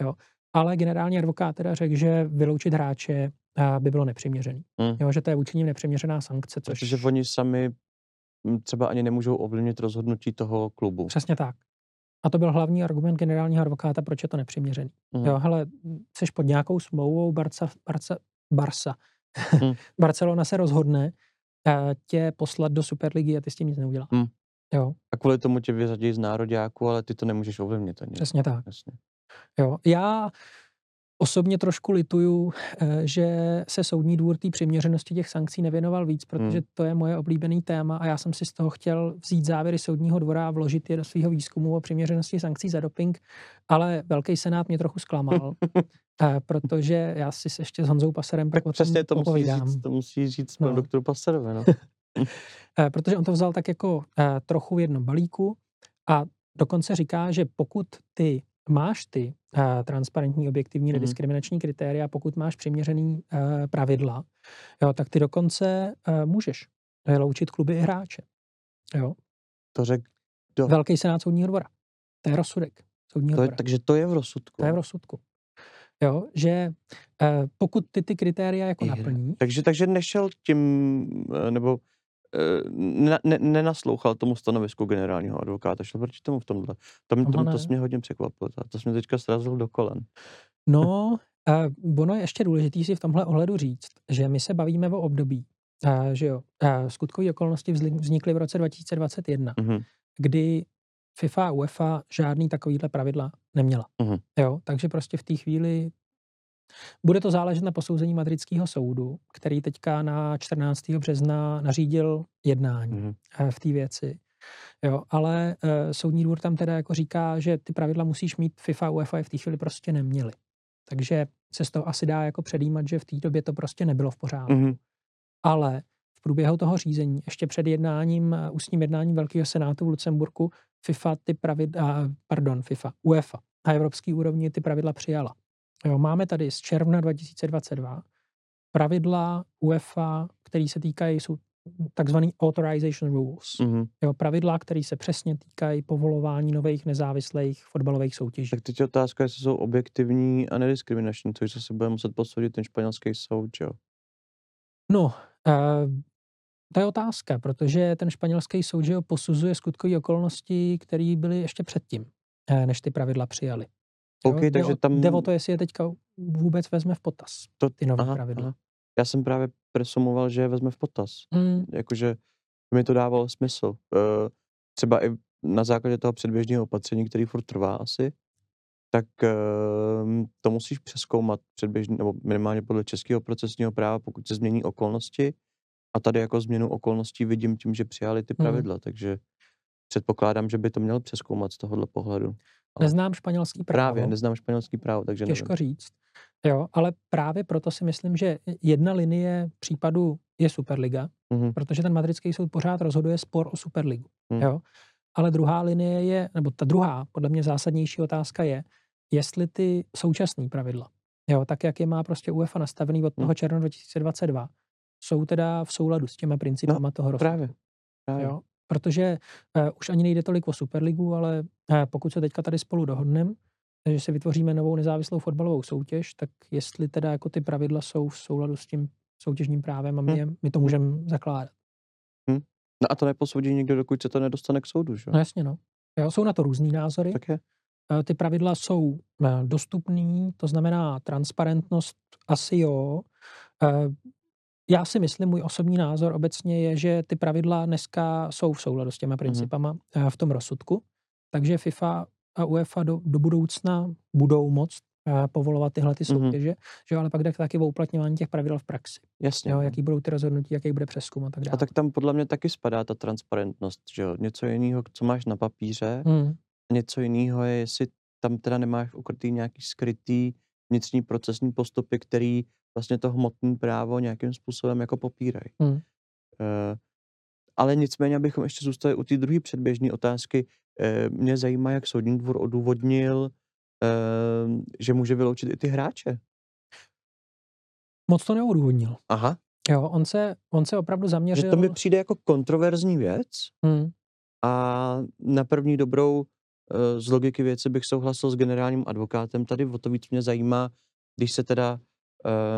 Jo. Ale generální advokát teda řekl, že vyloučit hráče by bylo nepřiměřený. Hmm. Jo, že to je vůči ním nepřiměřená sankce. Což... Protože oni sami třeba ani nemůžou ovlivnit rozhodnutí toho klubu. Přesně tak. A to byl hlavní argument generálního advokáta, proč je to nepřiměřený. Mm. Jo, hele, jsi pod nějakou smlouvou, Barca, Barca, Barca. Mm. Barcelona se rozhodne eh, tě poslat do Superligy a ty s tím nic neuděláš. Mm. Jo. A kvůli tomu tě vyřadí z nároďáku, ale ty to nemůžeš ovlivnit ani. Přesně tak. Jasně. Jo. Já Osobně trošku lituju, eh, že se soudní dvůr té přiměřenosti těch sankcí nevěnoval víc, protože hmm. to je moje oblíbený téma a já jsem si z toho chtěl vzít závěry soudního dvora a vložit je do svého výzkumu o přiměřenosti sankcí za doping, ale Velký senát mě trochu zklamal, eh, protože já si ještě s Honzou Paserem tak přesně to musí říct, to musí říct no. doktoru Paserovi. No. Eh, protože on to vzal tak jako trochu v jednom balíku a dokonce říká, že pokud ty máš ty uh, transparentní, objektivní, mm. nediskriminační kritéria, pokud máš přiměřený uh, pravidla, jo, tak ty dokonce uh, můžeš vyloučit kluby i hráče. Jo. To řekl do... Velký senát soudního dvora. To je rozsudek soudního to je, dvora. Takže to je v rozsudku. To je v rozsudku. Jo, že uh, pokud ty ty kritéria jako naplní. Takže, takže nešel tím, nebo ne, ne, nenaslouchal tomu stanovisku generálního advokáta, šel proti tomu v tomhle. To, mě, to, mě hodně překvapilo. To jsme teďka srazil do kolen. No, a ono je ještě důležité si v tomhle ohledu říct, že my se bavíme o období, a, že jo, a skutkové okolnosti vznikly v roce 2021, mm-hmm. kdy FIFA a UEFA žádný takovýhle pravidla neměla. Mm-hmm. Jo, takže prostě v té chvíli bude to záležet na posouzení madridského soudu, který teďka na 14. března nařídil jednání mm-hmm. v té věci. Jo, ale uh, soudní dvůr tam teda jako říká, že ty pravidla musíš mít FIFA, UEFA v té chvíli prostě neměli. Takže se z toho asi dá jako předjímat, že v té době to prostě nebylo v pořádku. Mm-hmm. Ale v průběhu toho řízení, ještě před jednáním, eh, ústním jednáním Velkého senátu v Lucemburku, FIFA ty pravidla, pardon, FIFA, UEFA na evropské úrovni ty pravidla přijala. Jo, máme tady z června 2022 pravidla UEFA, které se týkají, jsou takzvaný authorization rules. Mm-hmm. Jo, pravidla, které se přesně týkají povolování nových nezávislých fotbalových soutěží. Tak teď je otázka, jestli jsou objektivní a nediskriminační, což se bude muset posoudit ten španělský soud, jo? No, uh, to je otázka, protože ten španělský soud že posuzuje skutkové okolnosti, které byly ještě předtím, eh, než ty pravidla přijali. Okay, jo, takže tam... Jde o to, jestli je teďka vůbec vezme v potaz to, ty nové aha, pravidla. Aha. Já jsem právě presumoval, že je vezme v potaz. Mm. Jakože mi to dávalo smysl. Uh, třeba i na základě toho předběžného opatření, který furt trvá asi, tak uh, to musíš přeskoumat předběžně, nebo minimálně podle českého procesního práva, pokud se změní okolnosti. A tady jako změnu okolností vidím tím, že přijali ty hmm. pravidla, mm. takže předpokládám, že by to měl přeskoumat z tohohle pohledu. Neznám španělský právo. Právě, neznám španělský právo, takže Těžko nevím. říct. Jo, ale právě proto si myslím, že jedna linie případu je Superliga, mm-hmm. protože ten madridský soud pořád rozhoduje spor o Superligu. Mm. Jo? Ale druhá linie je, nebo ta druhá, podle mě zásadnější otázka je, jestli ty současné pravidla, jo, tak jak je má prostě UEFA nastavený od toho mm. června 2022, jsou teda v souladu s těma principama no, toho rozhodnutí. Právě. právě. Jo? Protože uh, už ani nejde tolik o Superligu, ale uh, pokud se teďka tady spolu dohodneme, že si vytvoříme novou nezávislou fotbalovou soutěž, tak jestli teda jako ty pravidla jsou v souladu s tím soutěžním právem a my, hm. je, my to můžeme zakládat. Hm. No a to neposoudí nikdo, dokud se to nedostane k soudu, že? No jasně, no. Jo, jsou na to různý názory. Tak je. Uh, ty pravidla jsou dostupný, to znamená transparentnost asi jo já si myslím, můj osobní názor obecně je, že ty pravidla dneska jsou v souladu s těma mhm. principama mm-hmm. v tom rozsudku, takže FIFA a UEFA do, do budoucna budou moct eh, povolovat tyhle ty mhm. soutěže, mm-hmm. že ale pak jde taky o uplatňování těch pravidel v praxi. Jasně. Jo, jaký budou ty rozhodnutí, jaký bude přeskum a tak dále. A tak tam podle mě taky spadá ta transparentnost, že jo? Něco jiného, co máš na papíře, mm. něco jiného je, jestli tam teda nemáš ukrytý nějaký skrytý vnitřní procesní postupy, který vlastně to hmotné právo nějakým způsobem jako popírají. Hmm. Uh, ale nicméně, abychom ještě zůstali u té druhé předběžné otázky, uh, mě zajímá, jak soudní dvůr odůvodnil, uh, že může vyloučit i ty hráče. Moc to neodůvodnil. Aha. Jo, on se, on se opravdu zaměřil... Že to mi přijde jako kontroverzní věc hmm. a na první dobrou z logiky věci bych souhlasil s generálním advokátem. Tady o to víc mě zajímá, když se teda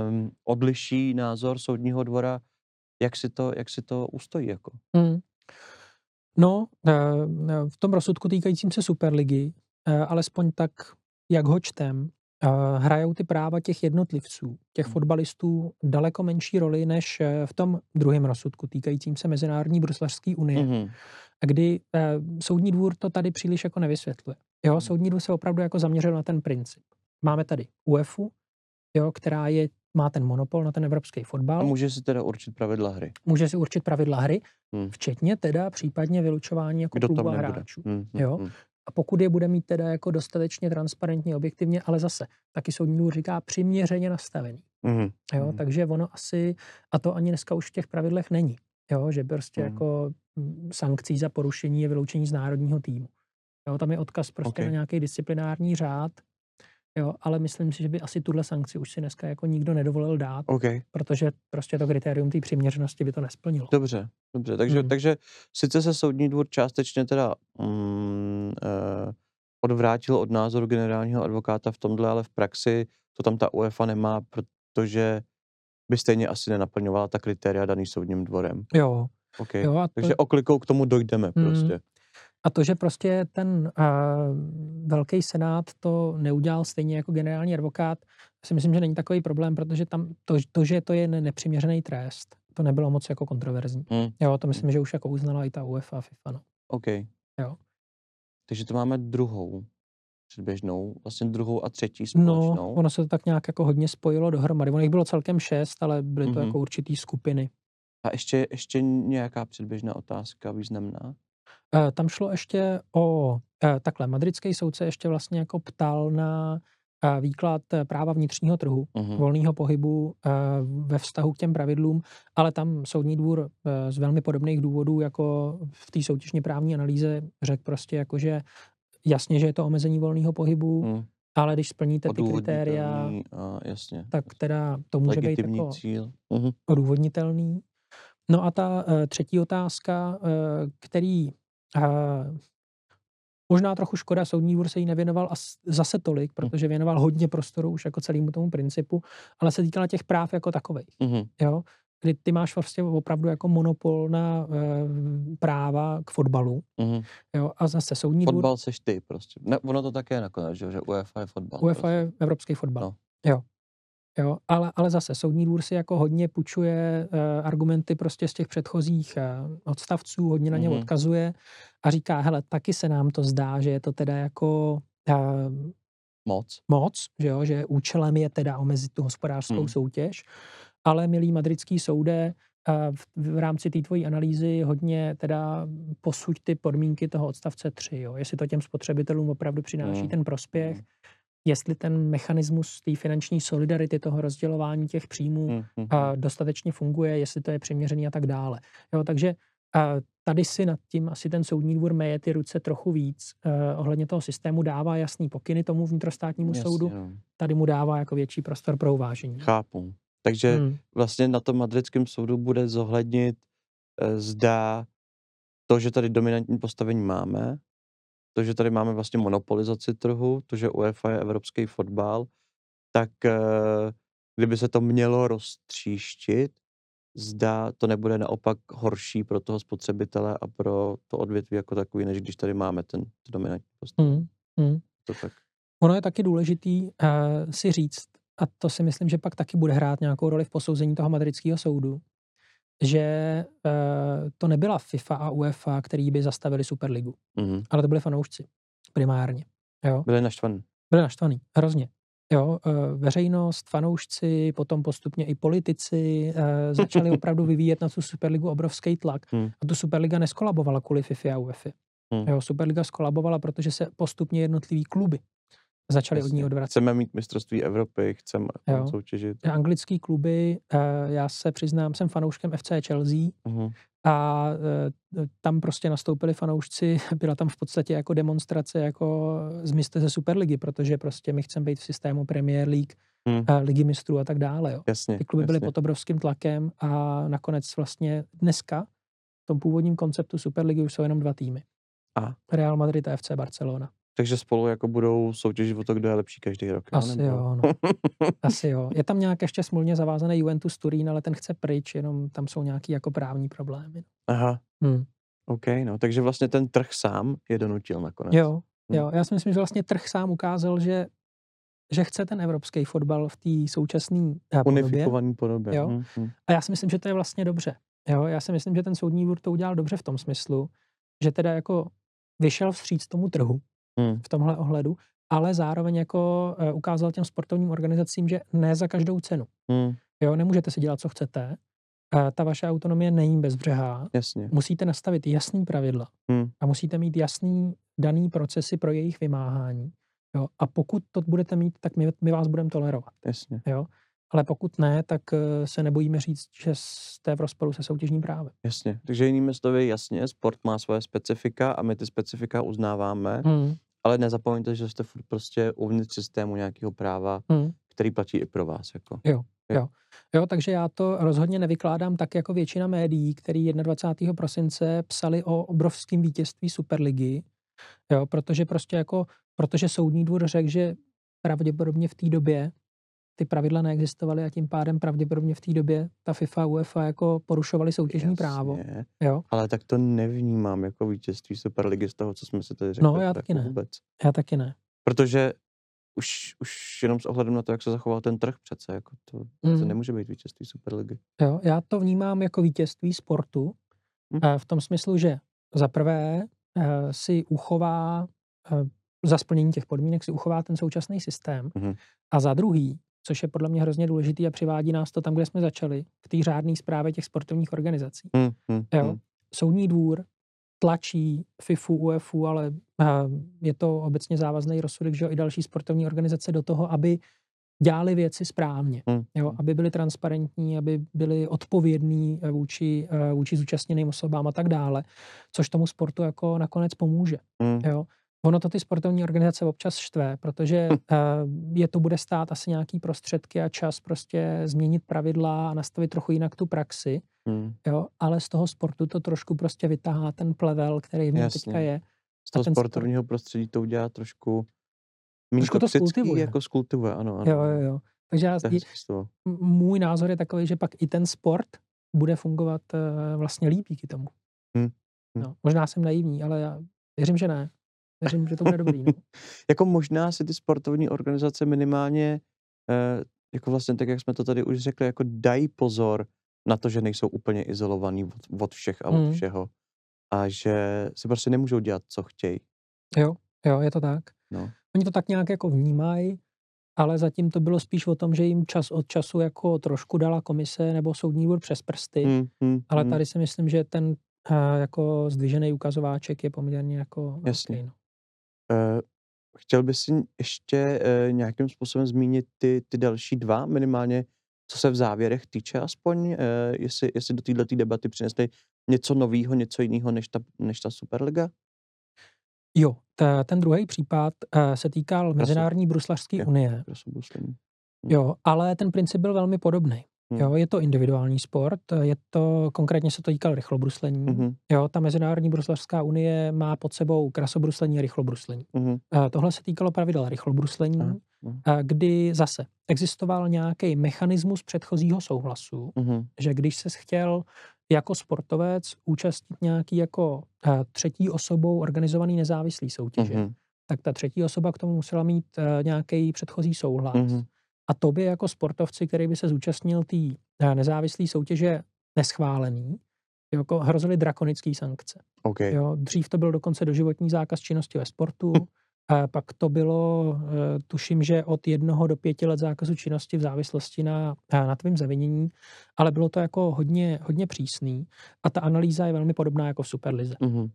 um, odliší názor soudního dvora, jak si to, jak si to ustojí. Jako. Hmm. No, v tom rozsudku týkajícím se Superligy, alespoň tak, jak ho čtem, hrajou ty práva těch jednotlivců, těch hmm. fotbalistů daleko menší roli než v tom druhém rozsudku týkajícím se Mezinárodní bruslařské unie, mm-hmm. kdy soudní dvůr to tady příliš jako nevysvětluje. Jo, hmm. soudní dvůr se opravdu jako zaměřil na ten princip. Máme tady UEFu, jo, která je, má ten monopol na ten evropský fotbal. A může si teda určit pravidla hry. Může si určit pravidla hry, hmm. včetně teda případně vylučování jako klubu a hráčů. Hmm, hmm, jo? Hmm. A pokud je bude mít teda jako dostatečně transparentně, objektivně, ale zase taky soudní dvůr říká přiměřeně nastavený. Mm. Jo, mm. takže ono asi, a to ani dneska už v těch pravidlech není, jo, že prostě mm. jako mm, sankcí za porušení je vyloučení z národního týmu. Jo, tam je odkaz prostě okay. na nějaký disciplinární řád, Jo, ale myslím si, že by asi tuhle sankci už si dneska jako nikdo nedovolil dát, okay. protože prostě to kritérium té přiměřenosti by to nesplnilo. Dobře, dobře. Takže, hmm. takže sice se soudní dvůr částečně teda mm, eh, odvrátil od názoru generálního advokáta v tomhle, ale v praxi to tam ta UEFA nemá, protože by stejně asi nenaplňovala ta kritéria daný soudním dvorem. Jo. Okay. jo a to... Takže oklikou k tomu dojdeme hmm. prostě. A to, že prostě ten uh, velký senát to neudělal stejně jako generální advokát, si myslím, že není takový problém, protože tam to, to že to je nepřiměřený trest, to nebylo moc jako kontroverzní. Hmm. Jo, to myslím, že už jako uznala i ta UEFA a FIFA. No. OK. Jo. Takže to máme druhou předběžnou, vlastně druhou a třetí no, společnou. No, ono se to tak nějak jako hodně spojilo dohromady. Ono jich bylo celkem šest, ale byly to mm-hmm. jako určitý skupiny. A ještě, ještě nějaká předběžná otázka významná? Eh, tam šlo ještě o, eh, takhle, madridský soudce ještě vlastně jako ptal na eh, výklad práva vnitřního trhu, uh-huh. volného pohybu ve vztahu k těm pravidlům, ale tam soudní dvůr z velmi podobných důvodů jako v té soutěžně právní analýze řekl prostě jako, že jasně, že je to omezení volného pohybu, uh-huh. ale když splníte ty kritéria, a jasně. tak teda to může být jako cíl. Uh-huh. odůvodnitelný. No a ta třetí otázka, který možná trochu škoda, soudní dvůr se jí nevěnoval as, zase tolik, hm. protože věnoval hodně prostoru už jako celému tomu principu, ale se týkala těch práv jako takových. Mm-hmm. Jo? Kdy ty máš vlastně opravdu jako monopol na e, práva k fotbalu. Mm-hmm. Jo? A zase soudní Fotbal dvůr... seš ty prostě. Ne, ono to také nakonec, že, že UEFA je fotbal. UEFA prostě. je evropský fotbal. No. Jo. Jo, ale, ale zase soudní dvůr si jako hodně půjčuje uh, argumenty prostě z těch předchozích uh, odstavců, hodně na ně mm-hmm. odkazuje a říká, hele, taky se nám to zdá, že je to teda jako uh, moc, moc že, jo, že účelem je teda omezit tu hospodářskou mm. soutěž, ale milý madridský soude, uh, v, v rámci té tvojí analýzy hodně teda posuď ty podmínky toho odstavce 3, jo, jestli to těm spotřebitelům opravdu přináší mm. ten prospěch, mm jestli ten mechanismus té finanční solidarity, toho rozdělování těch příjmů hmm, hmm. A dostatečně funguje, jestli to je přiměřený a tak dále. Jo, takže a tady si nad tím asi ten soudní dvůr meje ty ruce trochu víc. Uh, ohledně toho systému dává jasný pokyny tomu vnitrostátnímu Jasně, soudu. No. Tady mu dává jako větší prostor pro uvážení. Chápu. Takže hmm. vlastně na tom madridském soudu bude zohlednit, uh, zda to, že tady dominantní postavení máme, to, že tady máme vlastně monopolizaci trhu, to, že UEFA je evropský fotbal, tak eh, kdyby se to mělo roztříštit, zda to nebude naopak horší pro toho spotřebitele a pro to odvětví jako takový, než když tady máme ten dominantní postavení. Hmm. Hmm. To tak. Ono je taky důležitý uh, si říct, a to si myslím, že pak taky bude hrát nějakou roli v posouzení toho madridského soudu, že uh, to nebyla FIFA a UEFA, který by zastavili Superligu, mm-hmm. ale to byli fanoušci primárně. Jo? Byli naštvaní. Byli naštvaní, hrozně. Jo, uh, veřejnost, fanoušci, potom postupně i politici uh, začali opravdu vyvíjet na tu Superligu obrovský tlak. Mm. A tu Superliga neskolabovala kvůli FIFA a UEFA. Mm. Jo, Superliga skolabovala, protože se postupně jednotlivý kluby začali Jasně. od ní odvracet. Chceme mít mistrovství Evropy, chceme jo. soutěžit. Anglický kluby, eh, já se přiznám, jsem fanouškem FC Chelsea uh-huh. a eh, tam prostě nastoupili fanoušci, byla tam v podstatě jako demonstrace jako zmizte ze Superligy, protože prostě my chceme být v systému Premier League, hmm. ligy mistrů a tak dále. Jo. Jasně, Ty kluby jasně. byly pod obrovským tlakem a nakonec vlastně dneska v tom původním konceptu Superligy už jsou jenom dva týmy. A. Real Madrid a FC Barcelona. Takže spolu jako budou soutěžit o to, kdo je lepší každý rok. Asi nebo? jo, no. Asi jo. Je tam nějak ještě smluvně zavázaný Juventus Turín, ale ten chce pryč, jenom tam jsou nějaký jako právní problémy. Aha. Hmm. OK, no, takže vlastně ten trh sám je donutil nakonec. Jo, hm. jo, já si myslím, že vlastně trh sám ukázal, že že chce ten evropský fotbal v té současné eh, podobě. Unifikovaný podobě. Jo? Hmm. A já si myslím, že to je vlastně dobře. Jo? Já si myslím, že ten soudní dvůr to udělal dobře v tom smyslu, že teda jako vyšel vstříc tomu trhu hmm. v tomhle ohledu, ale zároveň jako uh, ukázal těm sportovním organizacím, že ne za každou cenu. Hmm. Jo, nemůžete si dělat, co chcete. Ta vaše autonomie není bezbřehá. Jasně. Musíte nastavit jasný pravidla hmm. a musíte mít jasný daný procesy pro jejich vymáhání. Jo? A pokud to budete mít, tak my, my vás budeme tolerovat. Jasně. Jo? Ale pokud ne, tak eh, se nebojíme říct, že jste v rozporu se soutěžním právem. Jasně. Takže jinými slovy, jasně, sport má svoje specifika a my ty specifika uznáváme, hmm. Ale nezapomeňte, že jste prostě uvnitř systému nějakého práva, hmm. který platí i pro vás. Jako. Jo. Jo. jo, takže já to rozhodně nevykládám tak jako většina médií, který 21. prosince psali o obrovském vítězství Superligy, jo, protože prostě jako protože soudní dvůr řekl, že pravděpodobně v té době ty pravidla neexistovaly a tím pádem pravděpodobně v té době ta FIFA a UEFA jako porušovali soutěžní Jasně, právo. Jo? Ale tak to nevnímám jako vítězství Superligy z toho, co jsme si tady řekli. No já taky jako ne. Vůbec. Já taky ne. Protože už, už jenom s ohledem na to, jak se zachoval ten trh přece, jako to, mm. to nemůže být vítězství Superligy. Jo, já to vnímám jako vítězství sportu mm. v tom smyslu, že za prvé eh, si uchová eh, za splnění těch podmínek si uchová ten současný systém. Mm-hmm. A za druhý, což je podle mě hrozně důležitý a přivádí nás to tam, kde jsme začali, v té řádné zprávě těch sportovních organizací. Mm-hmm. Jo? Soudní dvůr tlačí FIFU, UEFu, ale je to obecně závazný rozsudek, že jo, i další sportovní organizace do toho, aby dělali věci správně, mm. jo, aby byli transparentní, aby byli odpovědní eh, vůči, eh, vůči zúčastněným osobám a tak dále, což tomu sportu jako nakonec pomůže. Mm. Jo. Ono to ty sportovní organizace občas štve, protože uh, je to bude stát asi nějaký prostředky a čas prostě změnit pravidla a nastavit trochu jinak tu praxi, hmm. jo, ale z toho sportu to trošku prostě vytahá ten plevel, který v něm teďka je. Z toho sportovního sport... prostředí to udělá trošku trošku to skultivuje. jako skultivuje, ano, ano. Jo, jo, jo. Takže já, můj názor je takový, že pak i ten sport bude fungovat uh, vlastně líp díky tomu. Hmm. Hmm. No, možná jsem naivní, ale já věřím, že ne. Věřím, že to bude dobrý. No. jako možná si ty sportovní organizace minimálně, eh, jako vlastně tak, jak jsme to tady už řekli, jako dají pozor na to, že nejsou úplně izolovaný od, od všech a od hmm. všeho. A že si prostě nemůžou dělat, co chtějí. Jo, jo, je to tak. No. Oni to tak nějak jako vnímají, ale zatím to bylo spíš o tom, že jim čas od času jako trošku dala komise nebo soudní dvůr přes prsty, hmm, hmm, ale hmm. tady si myslím, že ten uh, jako zdvižený ukazováček je poměrně jako Jasně. Velký, no. Uh, chtěl bys si ještě uh, nějakým způsobem zmínit ty, ty další dva, minimálně co se v závěrech týče aspoň, uh, jestli, jestli do této debaty přinesli něco nového, něco jiného než ta, než ta Superliga? Jo, ta, ten druhý případ uh, se týkal Mezinárodní bruslařské unie. Jo, ale ten princip byl velmi podobný. Hmm. Jo, je to individuální sport, je to, konkrétně se to týkal rychlobruslení. Hmm. Jo, ta Mezinárodní bruslařská unie má pod sebou krasobruslení a rychlobruslení. Hmm. tohle se týkalo pravidel rychlobruslení, hmm. kdy zase existoval nějaký mechanismus předchozího souhlasu, hmm. že když se chtěl jako sportovec účastnit nějaký jako třetí osobou organizovaný nezávislý soutěže, hmm. tak ta třetí osoba k tomu musela mít nějaký předchozí souhlas. Hmm a tobě jako sportovci, který by se zúčastnil té eh, nezávislé soutěže neschválený, jako hrozily drakonické sankce. Okay. Jo, dřív to byl dokonce doživotní zákaz činnosti ve sportu, a pak to bylo, eh, tuším, že od jednoho do pěti let zákazu činnosti v závislosti na, eh, na tvým zavinění, ale bylo to jako hodně, hodně přísný a ta analýza je velmi podobná jako v Superlize. Mm-hmm.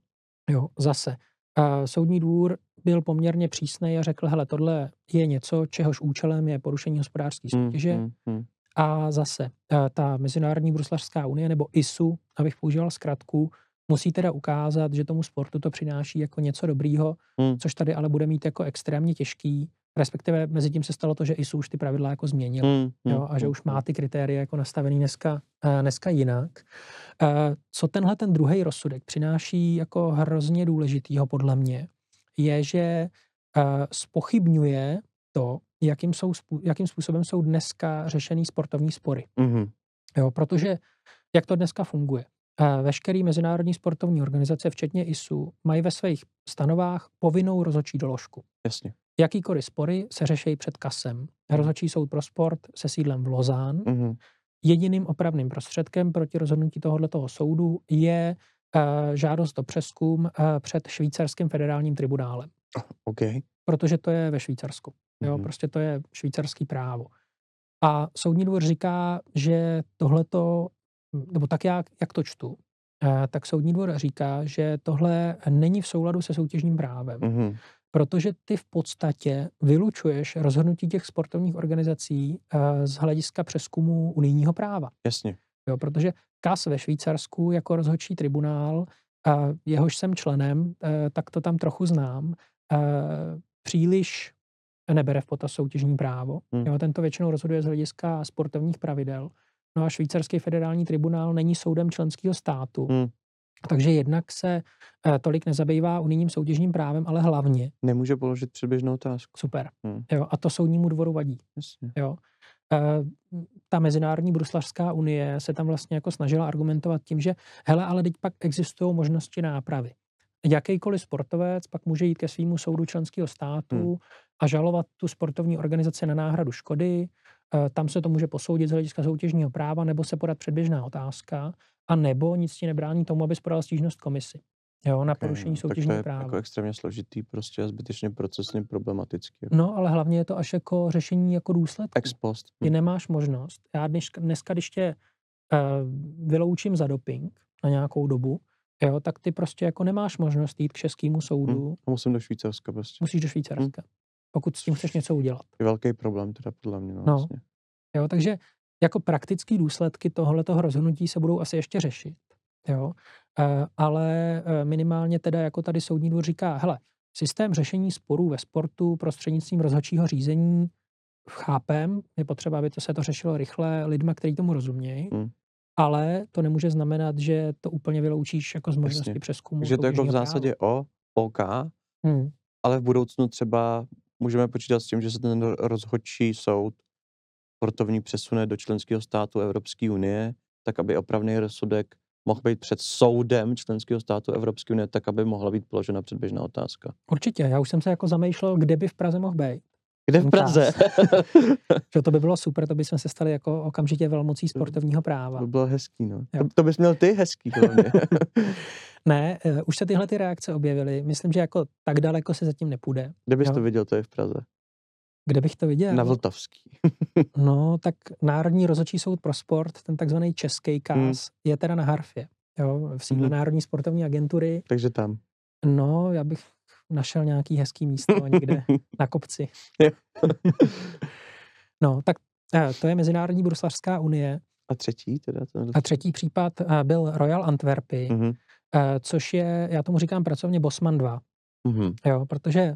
Jo, zase. A soudní dvůr byl poměrně přísný a řekl, hele, tohle je něco, čehož účelem je porušení hospodářské hmm, soutěže. Mm, mm, mm. A zase eh, ta Mezinárodní bruslařská unie nebo ISU, abych používal zkratku, musí teda ukázat, že tomu sportu to přináší jako něco dobrýho, mm. což tady ale bude mít jako extrémně těžký. Respektive mezi tím se stalo to, že ISU už ty pravidla jako změnil mm, jo, a že už má ty kritéria jako nastavený dneska, uh, dneska jinak. Uh, co tenhle ten druhý rozsudek přináší jako hrozně důležitýho podle mě, je, že spochybňuje to, jakým, jsou, jakým způsobem jsou dneska řešený sportovní spory. Mm-hmm. Jo, protože jak to dneska funguje? veškerý mezinárodní sportovní organizace, včetně ISU, mají ve svých stanovách povinnou rozhodčí doložku. Jasně. Jakýkoliv spory se řeší před kasem. Mhm. Rozhodčí soud pro sport se sídlem v Lozán. Mm-hmm. Jediným opravným prostředkem proti rozhodnutí tohoto soudu je uh, žádost o přeskum uh, před švýcarským federálním tribunálem. Okay. Protože to je ve Švýcarsku. Jo, mm-hmm. prostě to je švýcarský právo. A soudní dvůr říká, že tohleto, nebo tak jak, jak to čtu, eh, tak soudní dvůr říká, že tohle není v souladu se soutěžním právem. Mm-hmm. Protože ty v podstatě vylučuješ rozhodnutí těch sportovních organizací eh, z hlediska přeskumu unijního práva. Jasně. Jo, protože KAS ve Švýcarsku jako rozhodčí tribunál, jehož jsem členem, eh, tak to tam trochu znám, příliš nebere v potaz soutěžní právo. Hmm. Jo, tento většinou rozhoduje z hlediska sportovních pravidel. No a švýcarský federální tribunál není soudem členského státu. Hmm. Takže jednak se eh, tolik nezabývá unijním soutěžním právem, ale hlavně. Nemůže položit předběžnou otázku. Super. Hmm. Jo, a to soudnímu dvoru vadí. Jasně. Jo. Eh, ta Mezinárodní bruslařská unie se tam vlastně jako snažila argumentovat tím, že hele, ale teď pak existují možnosti nápravy jakýkoliv sportovec pak může jít ke svýmu soudu členského státu hmm. a žalovat tu sportovní organizaci na náhradu škody. Eh, tam se to může posoudit z hlediska soutěžního práva, nebo se podat předběžná otázka, a nebo nic ti nebrání tomu, abys podal stížnost komisi. Jo, na okay, porušení soutěžního tak to je práva. jako extrémně složitý, prostě a zbytečně procesně problematický. No, ale hlavně je to až jako řešení jako důsledku. Ex post. Ty hm. nemáš možnost. Já dneska, dneska když tě uh, vyloučím za doping na nějakou dobu, jo, tak ty prostě jako nemáš možnost jít k českému soudu. Hmm, musím do Švýcarska prostě. Musíš do Švýcarska, hmm. pokud s tím chceš něco udělat. Je velký problém teda podle mě. No, no. Vlastně. Jo, takže jako praktické důsledky tohoto rozhodnutí se budou asi ještě řešit. Jo? E, ale e, minimálně teda jako tady soudní dvůr říká, hele, systém řešení sporů ve sportu prostřednictvím rozhodčího řízení chápem, je potřeba, aby to se to řešilo rychle lidma, kteří tomu rozumějí. Hmm ale to nemůže znamenat, že to úplně vyloučíš jako z možnosti Jasně. přeskumu. Že to jako v zásadě práva. o, OK, hmm. ale v budoucnu třeba můžeme počítat s tím, že se ten rozhodčí soud sportovní přesune do členského státu Evropské unie, tak aby opravný rozsudek mohl být před soudem členského státu Evropské unie, tak aby mohla být položena předběžná otázka. Určitě, já už jsem se jako zamýšlel, kde by v Praze mohl být. Kde v Praze? že to by bylo super, to bychom se stali jako okamžitě velmocí sportovního práva. To by bylo hezký, no. To, to bys měl ty hezký, ne, uh, už se tyhle ty reakce objevily. Myslím, že jako tak daleko se zatím nepůjde. Kde bys jo? to viděl, to je v Praze? Kde bych to viděl? Na Vltavský. no, tak Národní rozhodčí soud pro sport, ten takzvaný český KAS, hmm. je teda na Harfě. Jo, v sídle hmm. Národní sportovní agentury. Takže tam. No, já bych našel nějaký hezký místo někde na kopci. no, tak eh, to je Mezinárodní bruslařská unie. A třetí teda? A třetí případ eh, byl Royal Antwerpy, mm-hmm. což je, já tomu říkám pracovně Bosman 2. Mm-hmm. Jo, protože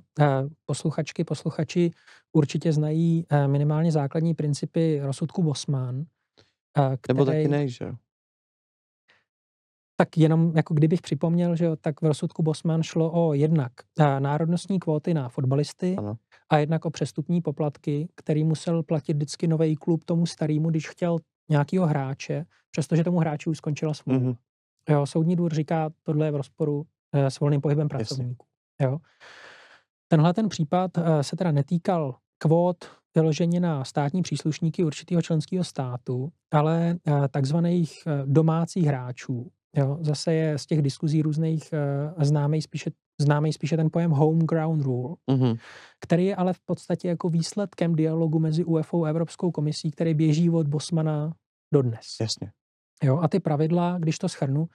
posluchačky, posluchači určitě znají minimálně základní principy rozsudku Bosman. Který, Nebo taky ne, že? Tak jenom jako kdybych připomněl, že jo, tak v rozsudku Bosman šlo o jednak národnostní kvóty na fotbalisty ano. a jednak o přestupní poplatky, který musel platit vždycky nový klub tomu starému, když chtěl nějakého hráče, přestože tomu hráči už skončila smlouva. Mm-hmm. Jo, soudní dvůr říká, tohle je v rozporu s volným pohybem pracovníků. Jo. Tenhle ten případ e, se teda netýkal kvót vyloženě na státní příslušníky určitého členského státu, ale e, takzvaných domácích hráčů, Jo, zase je z těch diskuzí různých známý spíše, známý spíše ten pojem homeground rule, mm-hmm. který je ale v podstatě jako výsledkem dialogu mezi UFO a Evropskou komisí, který běží od Bosmana do dnes. Jasně. Jo, a ty pravidla, když to schrnu,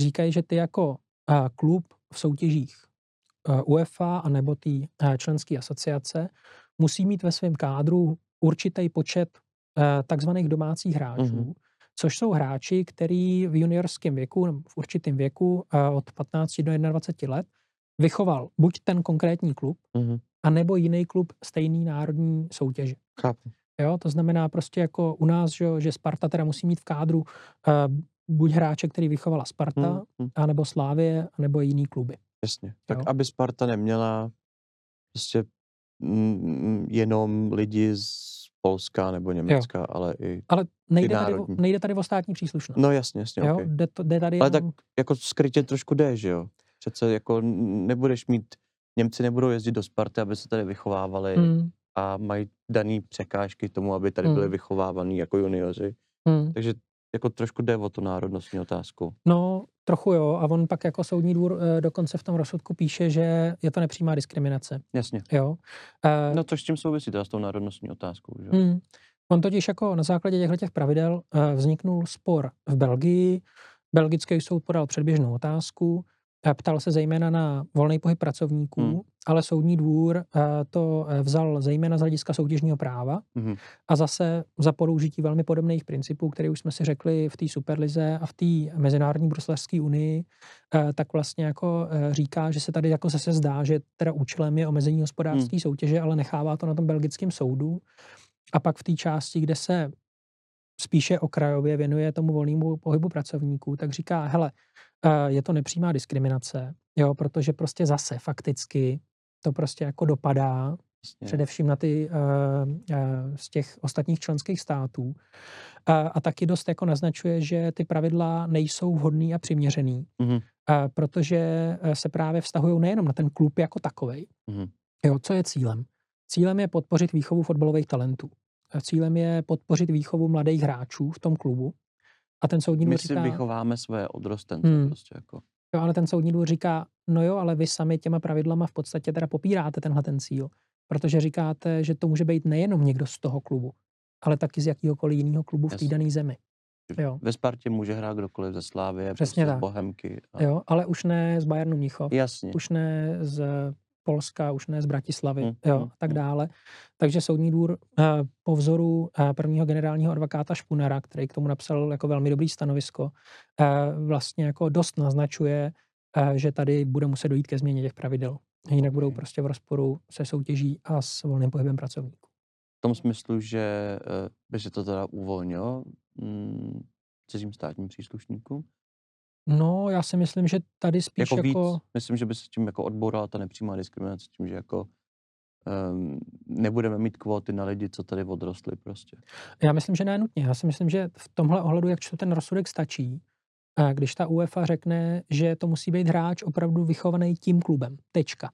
říkají, že ty jako klub v soutěžích UEFA a nebo ty uh, členské asociace musí mít ve svém kádru určitý počet uh, takzvaných domácích hráčů, mm-hmm což jsou hráči, který v juniorském věku, v určitém věku od 15 do 21 let vychoval buď ten konkrétní klub, mm-hmm. anebo jiný klub stejný národní soutěže. Chápu. Jo, to znamená prostě jako u nás, že, že Sparta teda musí mít v kádru uh, buď hráče, který vychovala Sparta, mm-hmm. anebo Slávě, anebo jiný kluby. Jasně. Tak jo? aby Sparta neměla prostě mm, jenom lidi z Polska nebo Německa, jo. ale i Ale nejde tady, o, nejde tady o státní příslušnost. No jasně, jasně, jo? Okay. Jde, to, jde tady Ale jenom... tak jako skrytě trošku jde, že jo? Přece jako nebudeš mít, Němci nebudou jezdit do Sparty, aby se tady vychovávali hmm. a mají daný překážky tomu, aby tady byli hmm. vychovávaní jako junioři. Hmm. Takže jako trošku jde o tu národnostní otázku. No, trochu jo. A on pak jako soudní dvůr e, dokonce v tom rozsudku píše, že je to nepřímá diskriminace. Jasně. Jo. E, no což s tím souvisí teda s tou národnostní otázkou. Že? Hmm. On totiž jako na základě těchto těch pravidel e, vzniknul spor v Belgii. Belgický soud podal předběžnou otázku Ptal se zejména na volný pohyb pracovníků, hmm. Ale soudní dvůr eh, to eh, vzal zejména z hlediska soutěžního práva hmm. a zase za použití velmi podobných principů, které už jsme si řekli v té Superlize a v té Mezinárodní bruslařské unii, eh, tak vlastně jako říká, že se tady jako zase zdá, že teda účelem je omezení hospodářské hmm. soutěže, ale nechává to na tom belgickém soudu. A pak v té části, kde se spíše okrajově věnuje tomu volnému pohybu pracovníků, tak říká, hele, je to nepřímá diskriminace, jo, protože prostě zase fakticky to prostě jako dopadá Jasně. především na ty uh, uh, z těch ostatních členských států. Uh, a taky dost jako naznačuje, že ty pravidla nejsou vhodný a přiměřený, mm-hmm. protože se právě vztahují nejenom na ten klub jako takový. Mm-hmm. Jo, co je cílem? Cílem je podpořit výchovu fotbalových talentů. Cílem je podpořit výchovu mladých hráčů v tom klubu. A ten soudní My si říká, vychováme své odrostence hmm. prostě jako. Jo, ale ten soudní dvůr říká, no jo, ale vy sami těma pravidlama v podstatě teda popíráte tenhle ten cíl. Protože říkáte, že to může být nejenom někdo z toho klubu, ale taky z jakýhokoliv jiného klubu v té dané zemi. Jo. Ve Spartě může hrát kdokoliv ze Slávy, Přesně prostě tak. z Bohemky. A... Jo, ale už ne z Bayernu Mnichov. Jasně. Už ne z Polska, už ne z Bratislavy, hmm. jo, a tak dále. Takže soudní dvůr eh, po vzoru eh, prvního generálního advokáta Špunera, který k tomu napsal jako velmi dobrý stanovisko, eh, vlastně jako dost naznačuje, že tady bude muset dojít ke změně těch pravidel. Jinak budou prostě v rozporu se soutěží a s volným pohybem pracovníků. V tom smyslu, že by se to teda uvolnilo mm, cizím státním příslušníkům, No, já si myslím, že tady spíš jako... jako... Víc, myslím, že by se tím jako odbourala ta nepřímá diskriminace, tím, že jako um, nebudeme mít kvóty na lidi, co tady odrostli prostě. Já myslím, že ne nutně. Já si myslím, že v tomhle ohledu, jak čtu ten rozsudek, stačí, když ta UEFA řekne, že to musí být hráč opravdu vychovaný tím klubem. Tečka.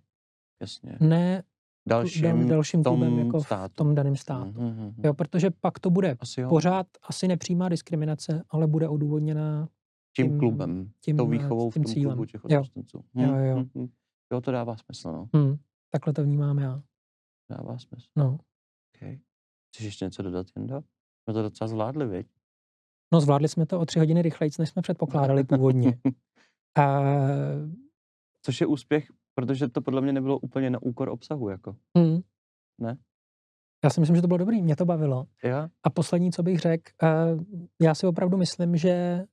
Jasně. Ne dalším, dalším klubem jako státu. v tom daném státu. Mm-hmm. Jo, protože pak to bude asi pořád asi nepřímá diskriminace, ale bude odůvodněná tím, klubem, tím, tou výchovou tím v tom cílem. klubu těch odrostnců. Hm, jo, jo. Hm, hm. jo, to dává smysl, no. Hm. Takhle to vnímám já. Dává smysl. No. Okay. Chceš ještě něco dodat, Jenda? Jsme to docela zvládli, viď? No, zvládli jsme to o tři hodiny rychleji, než jsme předpokládali původně. A... Což je úspěch, protože to podle mě nebylo úplně na úkor obsahu, jako. Hmm. Ne? Já si myslím, že to bylo dobrý, mě to bavilo. Ja? A poslední, co bych řekl, já si opravdu myslím, že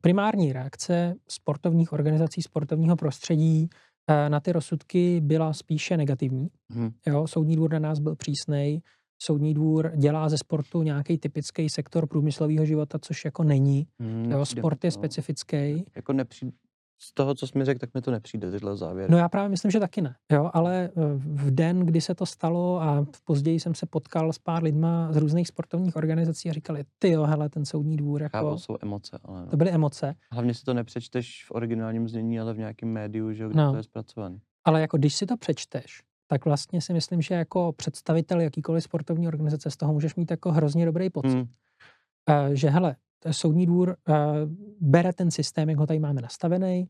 primární reakce sportovních organizací, sportovního prostředí eh, na ty rozsudky byla spíše negativní. Hmm. Jo, soudní dvůr na nás byl přísnej, soudní dvůr dělá ze sportu nějaký typický sektor průmyslového života, což jako není. Hmm, jo, sport je specifický. Jako nepřijde, z toho, co jsi mi řekl, tak mi to nepřijde, tyhle závěry. No já právě myslím, že taky ne. Jo, ale eh, v den, kdy se to stalo a později jsem se potkal s pár lidma z různých sportovních organizací a říkali, ty jo, hele, ten soudní dvůr. Jako... Chápu, jsou emoce. Ale no. To byly emoce. Hlavně si to nepřečteš v originálním znění, ale v nějakém médiu, že kde no. to je zpracované. Ale jako když si to přečteš, tak vlastně si myslím, že jako představitel jakýkoliv sportovní organizace z toho můžeš mít jako hrozně dobrý pocit. Hmm. Uh, že hele, soudní dvůr uh, bere ten systém, jak ho tady máme nastavený,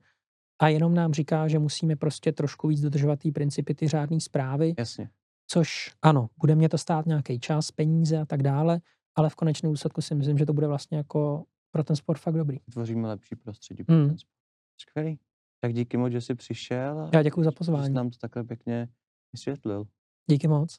a jenom nám říká, že musíme prostě trošku víc dodržovat ty principy, ty řádné zprávy. Jasně. Což ano, bude mě to stát nějaký čas, peníze a tak dále, ale v konečném důsledku si myslím, že to bude vlastně jako pro ten sport fakt dobrý. Tvoříme lepší prostředí pro hmm. ten sport. Skvělý. Tak díky moc, že jsi přišel. Já děkuji za pozvání. Že jsi nám to takhle pěkně vysvětlil. Díky moc.